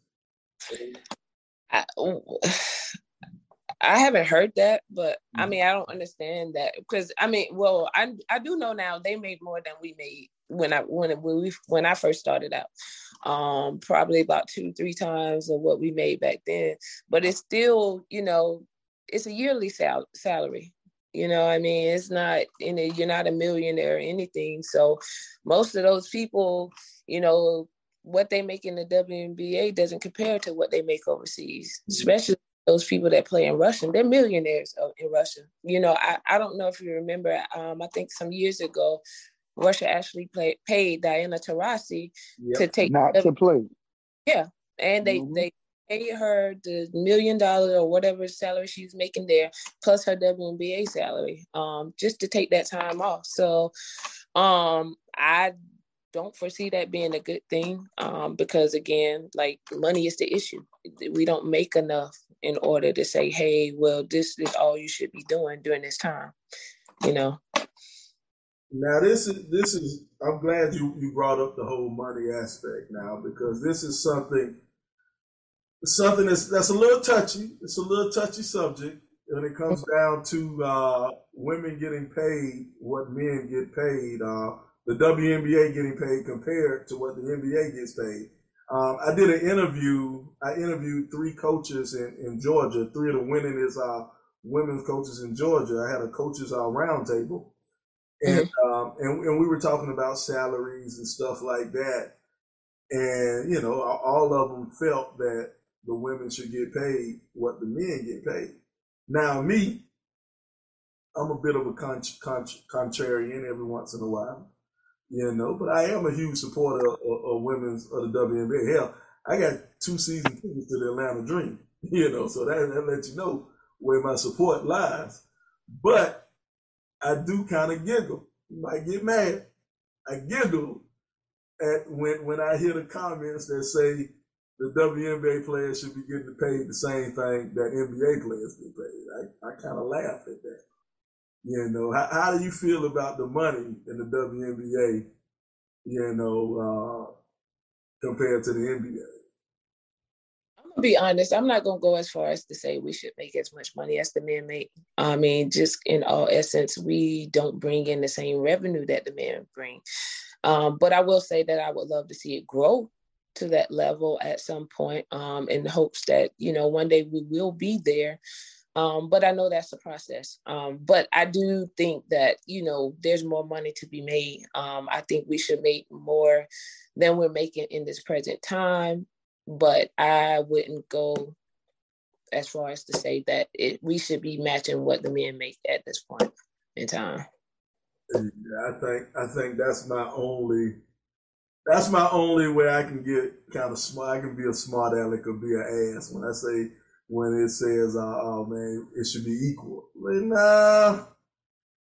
I, I haven't heard that, but I mm. mean, I don't understand that because I mean, well, I I do know now they made more than we made when I when when we when I first started out. Um, probably about two three times of what we made back then, but it's still you know it's a yearly sal- salary. You know, I mean, it's not in a, you're not a millionaire or anything. So most of those people, you know, what they make in the WNBA doesn't compare to what they make overseas, mm-hmm. especially those people that play in Russian. They're millionaires in Russia. You know, I, I don't know if you remember, um, I think some years ago, Russia actually play, paid Diana Taurasi yep. to take not the, to play. Yeah, and they mm-hmm. they paid her the million dollar or whatever salary she's making there, plus her WNBA salary, um, just to take that time off. So, um, I don't foresee that being a good thing um, because again like money is the issue. We don't make enough in order to say hey well this is all you should be doing during this time you know? Now this is this is i'm glad you you brought up the whole money aspect now because this is something something that's that's a little touchy. It's a little touchy subject when it comes down to uh, women getting paid what men get paid uh, the WNBA getting paid compared to what the NBA gets paid. Um, I did an interview. I interviewed three coaches in, in Georgia. Three of the winningest uh, women's coaches in Georgia. I had a coaches uh, roundtable, and, mm-hmm. um, and and we were talking about salaries and stuff like that. And you know, all of them felt that the women should get paid what the men get paid. Now, me, I'm a bit of a con- con- contrarian every once in a while you know. But I am a huge supporter of, of, women's of the WNBA. Hell, I got two season tickets to the Atlanta Dream. You know, so that, that lets you know where my support lies. But I do kind of giggle. You might get mad. I giggle at when when I hear the comments that say the WNBA players should be getting paid the same thing that NBA players get paid. I, I kind of laugh at that. You know, how, how do you feel about the money in the WNBA, you know, uh, compared to the NBA? I'm gonna be honest. I'm not gonna go as far as to say we should make as much money as the men make. I mean, just in all essence, we don't bring in the same revenue that the men bring. Um, but I will say that I would love to see it grow to that level at some point um, in hopes that, you know, one day we will be there. Um, but I know that's a process. Um, but I do think that, you know, there's more money to be made. Um, I think we should make more than we're making in this present time. But I wouldn't go as far as to say that it, we should be matching what the men make at this point in time. Yeah, I think I think that's my only that's my only way I can get kind of smart. I can be a smart aleck or be an ass when I say when it says, uh, "Oh man, it should be equal." Like, nah,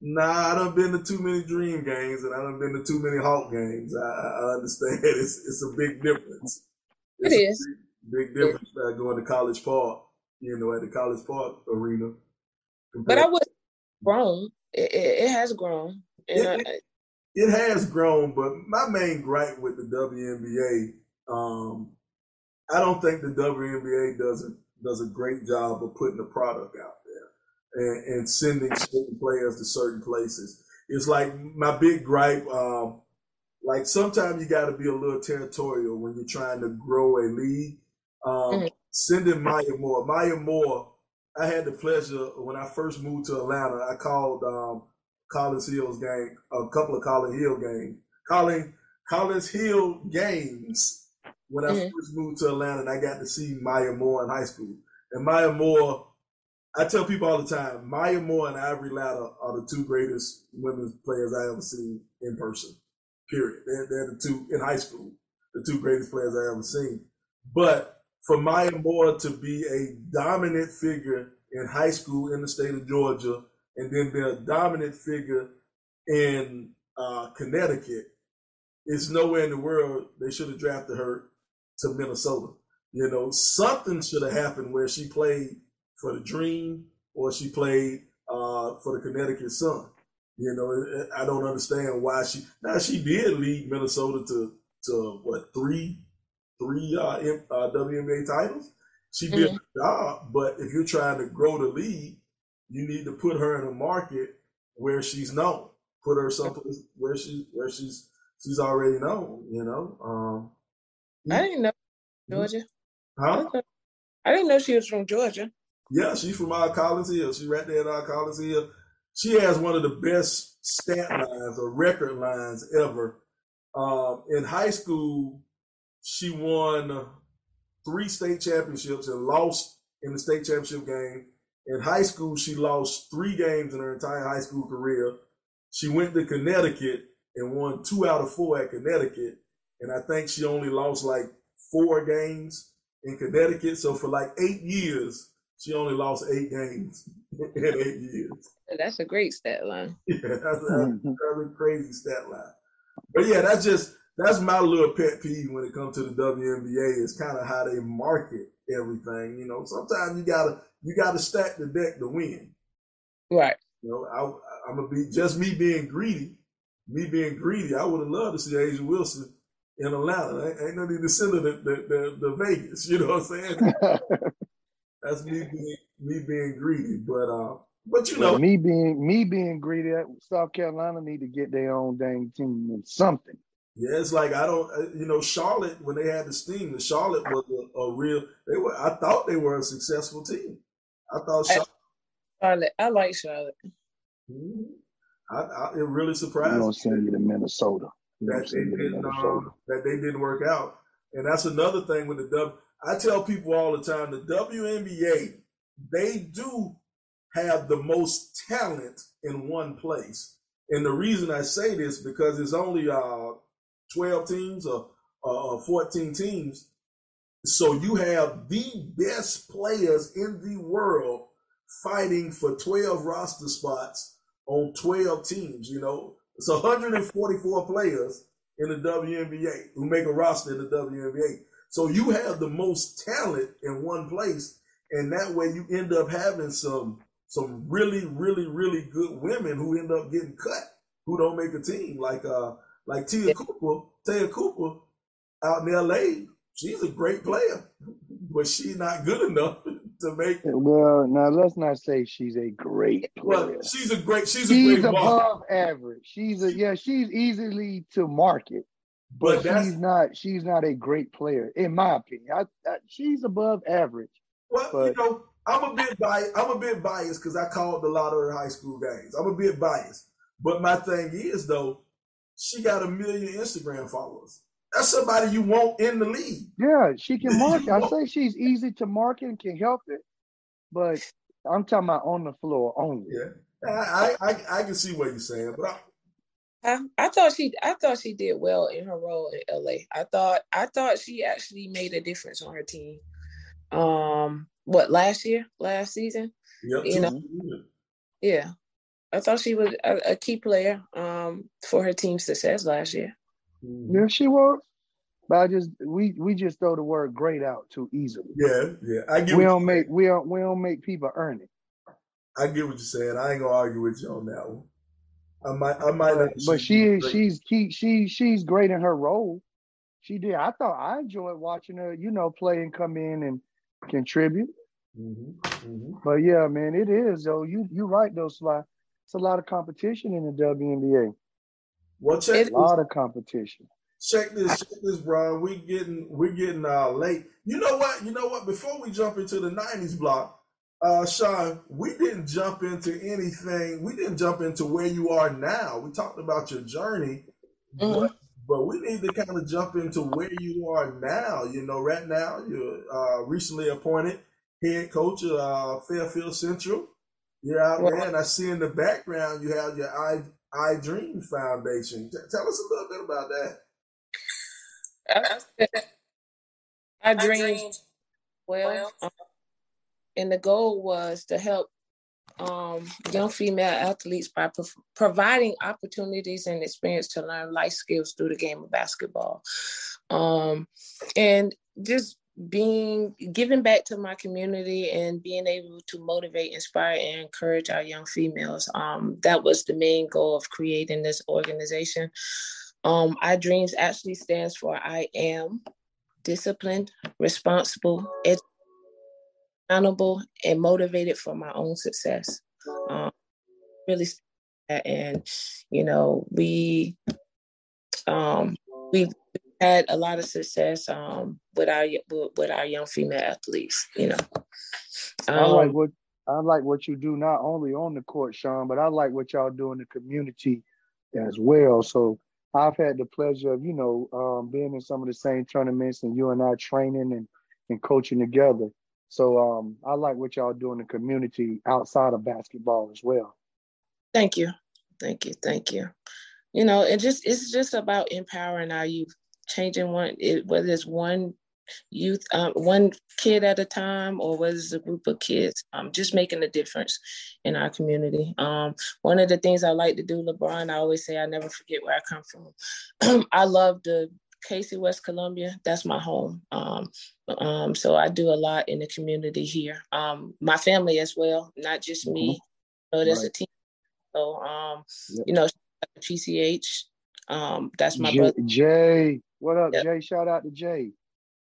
nah. I done been to too many dream games and I done been to too many Hawk games. I, I understand it's it's a big difference. It's it is big, big difference yeah. going to College Park. You know, at the College Park arena. But I was grown. It, it, it has grown. It, it, it, has grown, but my main gripe with the WNBA, um, I don't think the WNBA does a, does a great job of putting the product out there and, and sending certain players to certain places. It's like my big gripe. Um, like sometimes you got to be a little territorial when you're trying to grow a league. Um, mm-hmm. Sending Maya Moore, Maya Moore. I had the pleasure when I first moved to Atlanta. I called um, Collins Hill's game, a couple of Collins Hill games. Colin Collins Hill games when I mm-hmm. first moved to Atlanta and I got to see Maya Moore in high school. And Maya Moore, I tell people all the time, Maya Moore and Ivory Latta are the two greatest women's players I ever seen in person. Period. They're, they're the two in high school, the two greatest players I ever seen. But for Maya Moore to be a dominant figure in high school in the state of Georgia and then be a dominant figure in uh, Connecticut, it's nowhere in the world they should have drafted her to Minnesota. You know, something should have happened where she played for the Dream or she played uh, for the Connecticut Sun. You know, I don't understand why she. Now she did lead Minnesota to to what three three uh, uh, WNBA titles. She did mm-hmm. a job, but if you're trying to grow the league, you need to put her in a market where she's known. Put her someplace where she where she's she's already known. You know. Um, I didn't know Georgia. Huh? I didn't know she was from Georgia. Yeah, she's from our Collins Hill. She's right there at our Collins Hill. She has one of the best stat lines or record lines ever. Um, in high school, she won three state championships and lost in the state championship game in high school, she lost three games in her entire high school career. She went to Connecticut and won two out of four at Connecticut. And I think she only lost like four games in Connecticut. So for like eight years, she only lost eight games in eight years. That's a great stat line. Yeah, that's, mm-hmm. that's a crazy stat line. But yeah, that's just that's my little pet peeve when it comes to the WNBA is kind of how they market everything. You know, sometimes you gotta you got to stack the deck to win. Right. You know, I, I'm gonna be just me being greedy. Me being greedy, I would have loved to see A'ja Wilson in Atlanta. Ain't, ain't no need to send her to, the, the, Vegas. You know what I'm saying? That's me being me being greedy. But uh, but you know, me being me being greedy, South Carolina need to get their own dang team in something. Yeah, it's like I don't, uh, you know, Charlotte when they had the Sting, the Charlotte was a, a real. They were. I thought they were a successful team. I thought Charlotte. Charlotte I like Charlotte. Mm-hmm. I, I, it really surprised. I'm gonna send you to Minnesota. That they didn't. Uh, that they didn't work out, and that's another thing with the W. I tell people all the time the WNBA they do have the most talent in one place, and the reason I say this because it's only uh 12 teams or uh, 14 teams So you have the best players in the world fighting for 12 roster spots on 12 teams, you know. It's 144 players in the WNBA who make a roster in the WNBA. So you have the most talent in one place, and that way you end up having some some really, really, really good women who end up getting cut, who don't make a team, like uh like Te'a Cooper, Te'a Cooper out in LA. She's a great player, but she's not good enough to make. Well, now let's not say she's a great player. Well, she's a great. She's, she's a great above average. She's a yeah. She's easily to market, but, but she's not. She's not a great player, in my opinion. I, I, she's above average. Well, but, you know, I'm a bit biased. I'm a bit biased because I called a lot of her high school games. I'm a bit biased, but my thing is though, she got a million Instagram followers. That's somebody you want in the league. Yeah, she can market. I say she's easy to market and can help it, but I'm talking about on the floor only. Yeah, I I, I, can see what you're saying, but. I, I, I thought she I thought she did well in her role in LA. I thought I thought she actually made a difference on her team. Um what last year, last season? Yep, you know. Yeah. I thought she was a, a, key player um for her team's success last year. Mm-hmm. Yeah, she was. But I just we we just throw the word great out too easily. Yeah, yeah. I get we don't make we don't we don't make people earn it. I get what you're saying. I ain't gonna argue with you on that one. I might I might But, but she is she's key she she's great in her role. She did. I thought I enjoyed watching her, you know, play and come in and contribute. Mm-hmm. Mm-hmm. But yeah, man, it is though. You you right though, Sly. It's a lot of competition in the WNBA. Well, check a lot of competition. Check this, check this, bro. We getting we getting uh late. You know what? You know what? Before we jump into the '90s block, uh, Sean, we didn't jump into anything. We didn't jump into where you are now. We talked about your journey, mm-hmm. but, but, we need to kind of jump into where you are now. You know, right now you're uh, recently appointed head coach of uh, Fairfield Central. You're out there, and I see in the background you have your I I Dream Foundation. T- tell us a little bit about that. I dreamed well, um, and the goal was to help um, young female athletes by pro- providing opportunities and experience to learn life skills through the game of basketball, um, and just being giving back to my community and being able to motivate inspire and encourage our young females um, that was the main goal of creating this organization. Um, I Dreams actually stands for i am disciplined responsible accountable and motivated for my own success. Um, really and you know we um, we had a lot of success um, with our with our young female athletes. You know, um, I like what I like what you do not only on the court, Sean, but I like what y'all do in the community as well. So I've had the pleasure of you know um, being in some of the same tournaments, and you and I training and and coaching together. So um, I like what y'all do in the community outside of basketball as well. Thank you, thank you, thank you. You know, it just it's just about empowering our youth changing one, it, whether it's one youth, um, one kid at a time, or whether it's a group of kids, um, just making a difference in our community. Um, one of the things I like to do, LeBron, I always say I never forget where I come from. I love the Cayce, West Columbia. That's my home. Um, um, so I do a lot in the community here. Um, my family as well, not just me. Mm-hmm. So there's right. a team. So um, yep. you know, PCH. Um, that's my J- brother. Jay. What up, yep. Jay? Shout out to Jay.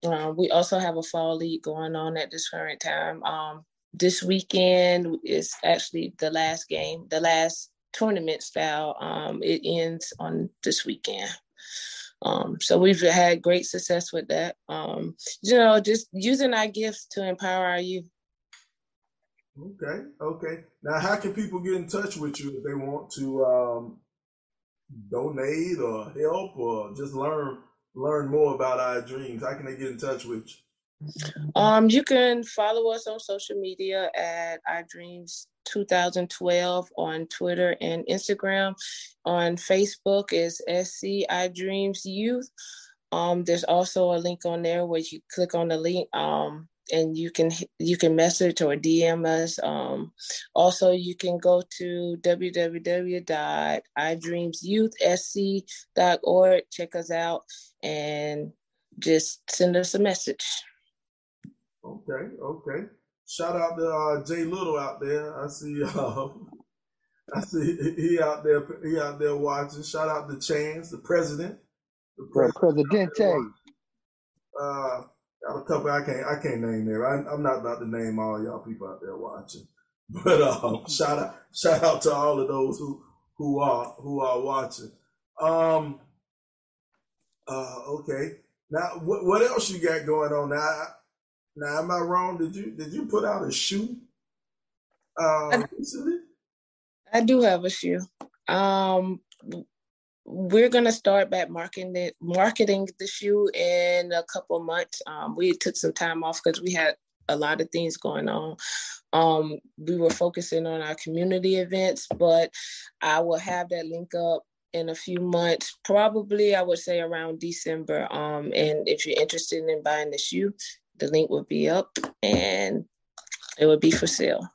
Um, we also have a fall league going on at this current time. Um, this weekend is actually the last game, the last tournament style. Um, it ends on this weekend. Um, so we've had great success with that. Um, you know, just using our gifts to empower our youth. Okay, okay. Now, how can people get in touch with you if they want to um, donate or help or just learn learn more about our dreams? How can they get in touch with you? Um, you can follow us on social media at I Dreams 2012 on Twitter and Instagram. On Facebook is SC I Dreams Youth. Um, there's also a link on there where you click on the link. Um, and you can you can message or DM us. Um, also, you can go to www.idreamsyouthsc.org. Check us out and just send us a message. Okay, okay. Shout out to uh, Jay Little out there. I see. Uh, I see he out there. He out there watching. Shout out to Chance, the president. The president. Presidente. Uh, got a couple. I can't. I can't name there. I, am not about to name all y'all people out there watching. But uh, shout out, shout out to all of those who who are who are watching. Um. Uh. Okay. Now, what what else you got going on now? Now, am I wrong? Did you did you put out a shoe? Uh, recently? I do have a shoe. Um, we're gonna start back marketing marketing the shoe in a couple months. Um, we took some time off because we had a lot of things going on. Um, we were focusing on our community events, but I will have that link up in a few months, probably I would say around December. Um, and if you're interested in buying the shoe, the link will be up and it will be for sale.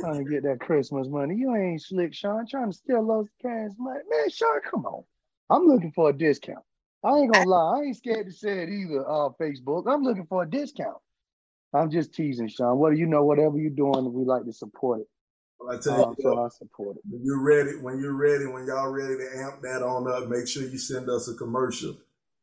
Trying to get that Christmas money. You ain't slick, Sean. Trying to steal those cash money. Man, Sean, come on. I'm looking for a discount. I ain't gonna lie, I ain't scared to say it either, uh, Facebook. I'm looking for a discount. I'm just teasing, Sean. What do you know? Whatever you're doing, we like to support it. Well, I tell you, uh, so I support it. When you're ready, when you're ready, when y'all ready to amp that on up, make sure you send us a commercial,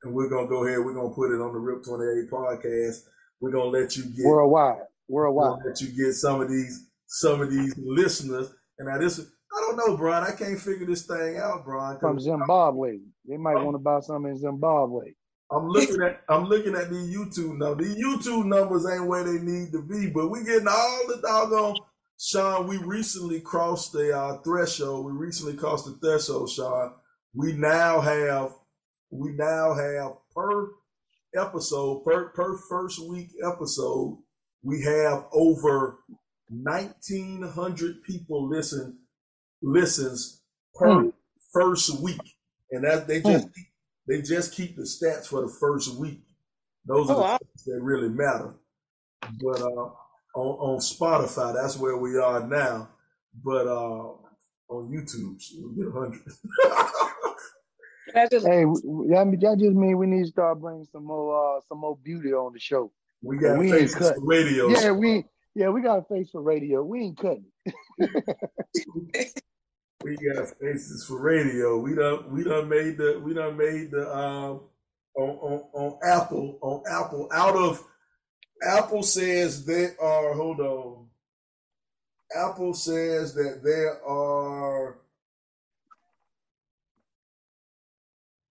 and we're gonna go ahead. We're gonna put it on the Rip 28 podcast. We're gonna let you get worldwide, worldwide. Let you get some of these, some of these listeners. And now this, I don't know, Brian. I can't figure this thing out, Brian. From Zimbabwe, they might want to buy something in Zimbabwe. I'm looking at I'm looking at these YouTube numbers. These YouTube numbers ain't where they need to be, but we getting all the doggone Sean. We recently crossed the uh, threshold. We recently crossed the threshold, Sean. We now have we now have per episode per per first week episode, we have over 1900 people listen listens per mm. first week, and that they just mm. they just keep the stats for the first week. Those are oh, the wow. that really matter. But uh, on on Spotify, that's where we are now. But uh, on YouTube, we get hundred. hey, that, that just mean we need to start bringing some more uh, some more beauty on the show. We got we faces for radio. Yeah, we yeah we got a face for radio. We ain't cutting. we got faces for radio. We done we done made the we done made the um on, on, on Apple on Apple out of Apple says they are hold on. Apple says that there are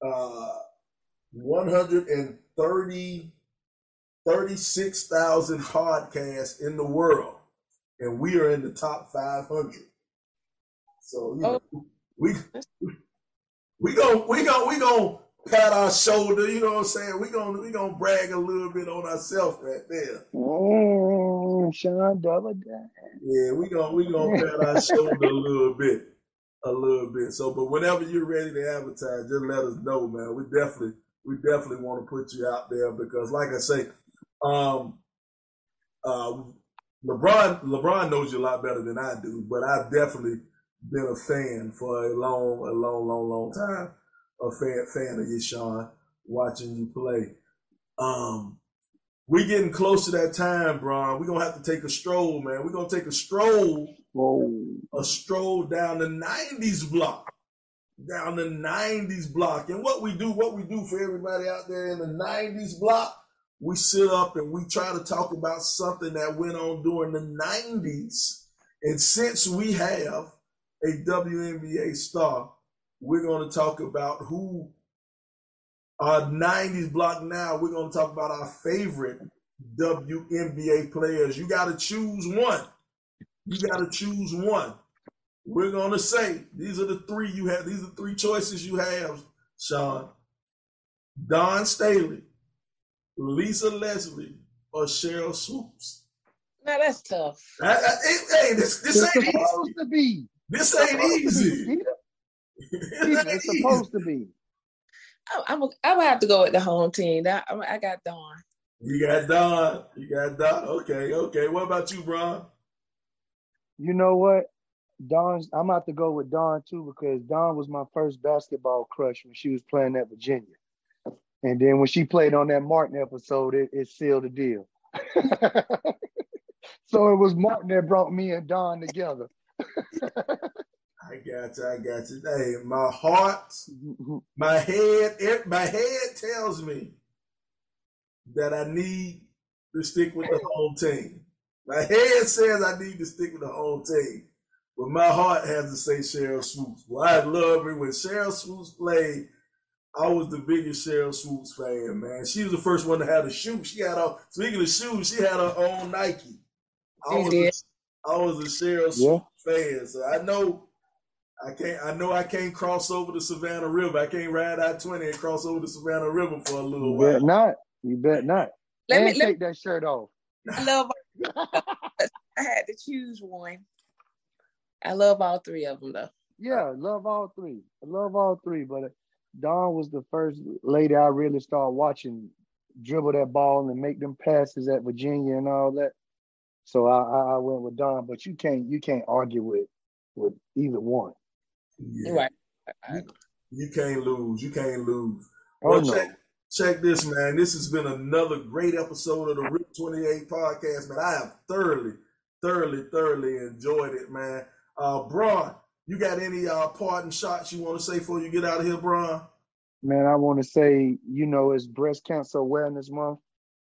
uh 130 36,000 podcasts in the world and we are in the top 500. So you know, oh. we we go we go we gonna pat our shoulder. You know what I'm saying? We gonna we gonna brag a little bit on ourselves right there. Mm, Sean double. Yeah, we gonna we gonna pat our shoulder a little bit, a little bit. So, but whenever you're ready to advertise, just let us know, man. We definitely we definitely want to put you out there because, like I say, um, uh, LeBron LeBron knows you a lot better than I do, but I've definitely been a fan for a long, a long, long, long time. A fan fan of you, Sean, watching you play. Um, we getting close to that time, Brian. We're gonna have to take a stroll, man. We're gonna take a stroll, Whoa. a stroll down the '90s block, down the '90s block. And what we do, what we do for everybody out there in the '90s block, we sit up and we try to talk about something that went on during the '90s. And since we have a WNBA star, we're going to talk about who our 90s block now. We're going to talk about our favorite WNBA players. You got to choose one. You got to choose one. We're going to say these are the three you have. These are the three choices you have, Sean. Dawn Staley, Lisa Leslie, or Sheryl Swoopes. Now that's tough. hey, this, this ain't supposed easy. to be. This ain't easy. it's supposed to be. Oh, I'm, I'm, I'm gonna have to go with the home team. I, I got Dawn. You got Dawn. You got Dawn. Okay, okay. What about you, Bron? You know what? Dawn, I'm about to go with Dawn too because Dawn was my first basketball crush when she was playing at Virginia. And then when she played on that Martin episode, it, it sealed the deal. so it was Martin that brought me and Dawn together. I got you. I got you. Hey, my heart, my head, my head tells me that I need to stick with the home team. My head says I need to stick with the home team, but my heart has to say Sheryl Swoopes. Well, I love her when Sheryl Swoopes played. I was the biggest Sheryl Swoopes fan, man. She was the first one to have the shoe. She had a speaking of shoes, she had her own Nike. I was, a, I was a Sheryl yeah. Fan, so I know I can't. I know I can't cross over the Savannah River. I can't ride I twenty and cross over the Savannah River for a little you while. Bet not. You bet not. Let and me take let, that shirt off. I love. I had to choose one. I love all three of them though. Yeah, love all three. I love all three. But uh, Dawn was the first lady I really started watching dribble that ball and make them passes at Virginia and all that. So I, I went with Dawn, But you can't you can't argue with with either one. Yeah. Right. You, you, can't lose. You can't lose. Oh, well, no. check, check this, man. This has been another great episode of the RIP 28 podcast, man. I have thoroughly, thoroughly, thoroughly enjoyed it, man. Uh, Bron, you got any uh, parting shots you want to say before you get out of here, Bron? Man, I want to say, you know, it's Breast Cancer Awareness Month.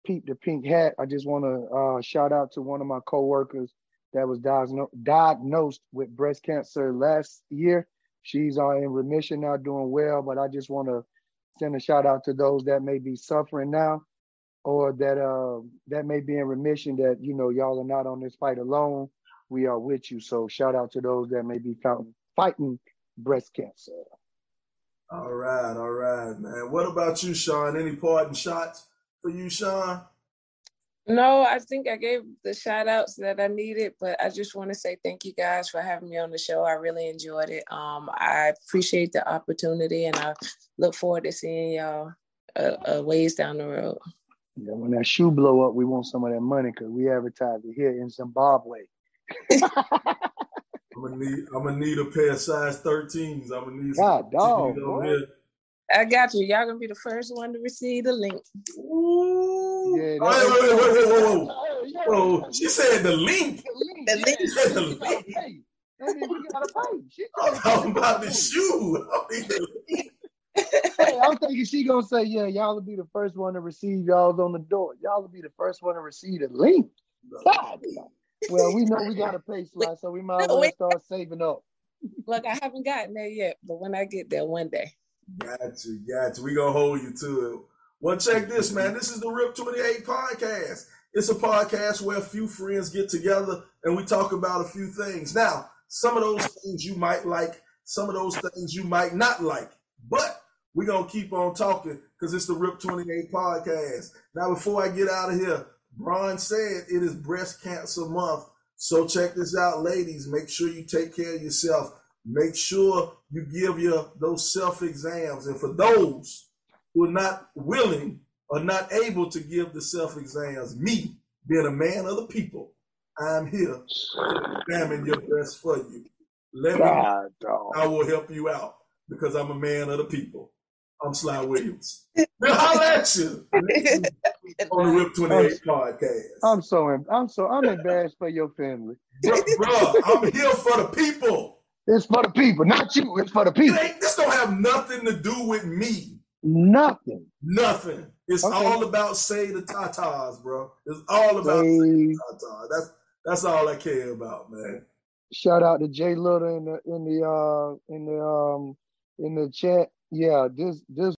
Peep the Pink Hat. I just want to uh, shout out to one of my coworkers that was diagnosed with breast cancer last year. She's uh, in remission now, doing well. But I just want to send a shout out to those that may be suffering now, or that uh, that may be in remission. That you know, y'all are not on this fight alone. We are with you. So shout out to those that may be fighting, fighting breast cancer. All right, all right, man. What about you, Sean? Any parting shots for you, Sean? No, I think I gave the shout outs that I needed, but I just want to say thank you guys for having me on the show. I really enjoyed it. Um, I appreciate the opportunity and I look forward to seeing y'all a, a ways down the road. Yeah, when that shoe blow up, we want some of that money because we advertise it here in Zimbabwe. I'm gonna need I'm gonna need a pair of size 13s. I'm gonna need God dog. I got you. Y'all gonna be the first one to receive the link. Ooh. Yeah, oh, wait, wait, wait, wait, wait, wait, whoa. She said the link. The link. She said the link. I'm talking about the shoe. hey, I'm thinking she gonna say, yeah, y'all will be the first one to receive y'all's on the door. Y'all will be the first one to receive the link. God. Well, we know we got a pay slot, so we might as well start saving up. Look, I haven't gotten there yet, but when I get there one day. Got you, got you. We gonna hold you to it. Well, check this, man. This is the RIP 28 podcast. It's a podcast where a few friends get together and we talk about a few things. Now, some of those things you might like, some of those things you might not like, but we're gonna keep on talking because it's the RIP 28 podcast. Now, before I get out of here, Bron said it is breast cancer month. So check this out, ladies. Make sure you take care of yourself. Make sure you give your those self exams. And for those who are not willing or not able to give the self exams, me being a man of the people, I'm here to examine your breast for you. Let God, me, I will help you out because I'm a man of the people. I'm Sly Williams. Now holla at you on the RIP 28 I'm, podcast. I'm so I'm so I'm embarrassed for your family. Bro, bro, I'm here for the people. It's for the people, not you. It's for the people. this don't have nothing to do with me. Nothing. Nothing. It's okay. all about say the tatas, bro. It's all about say the tatas. That's that's all I care about, man. Shout out to Jay Little in the in the uh in the um in the chat. Yeah, this this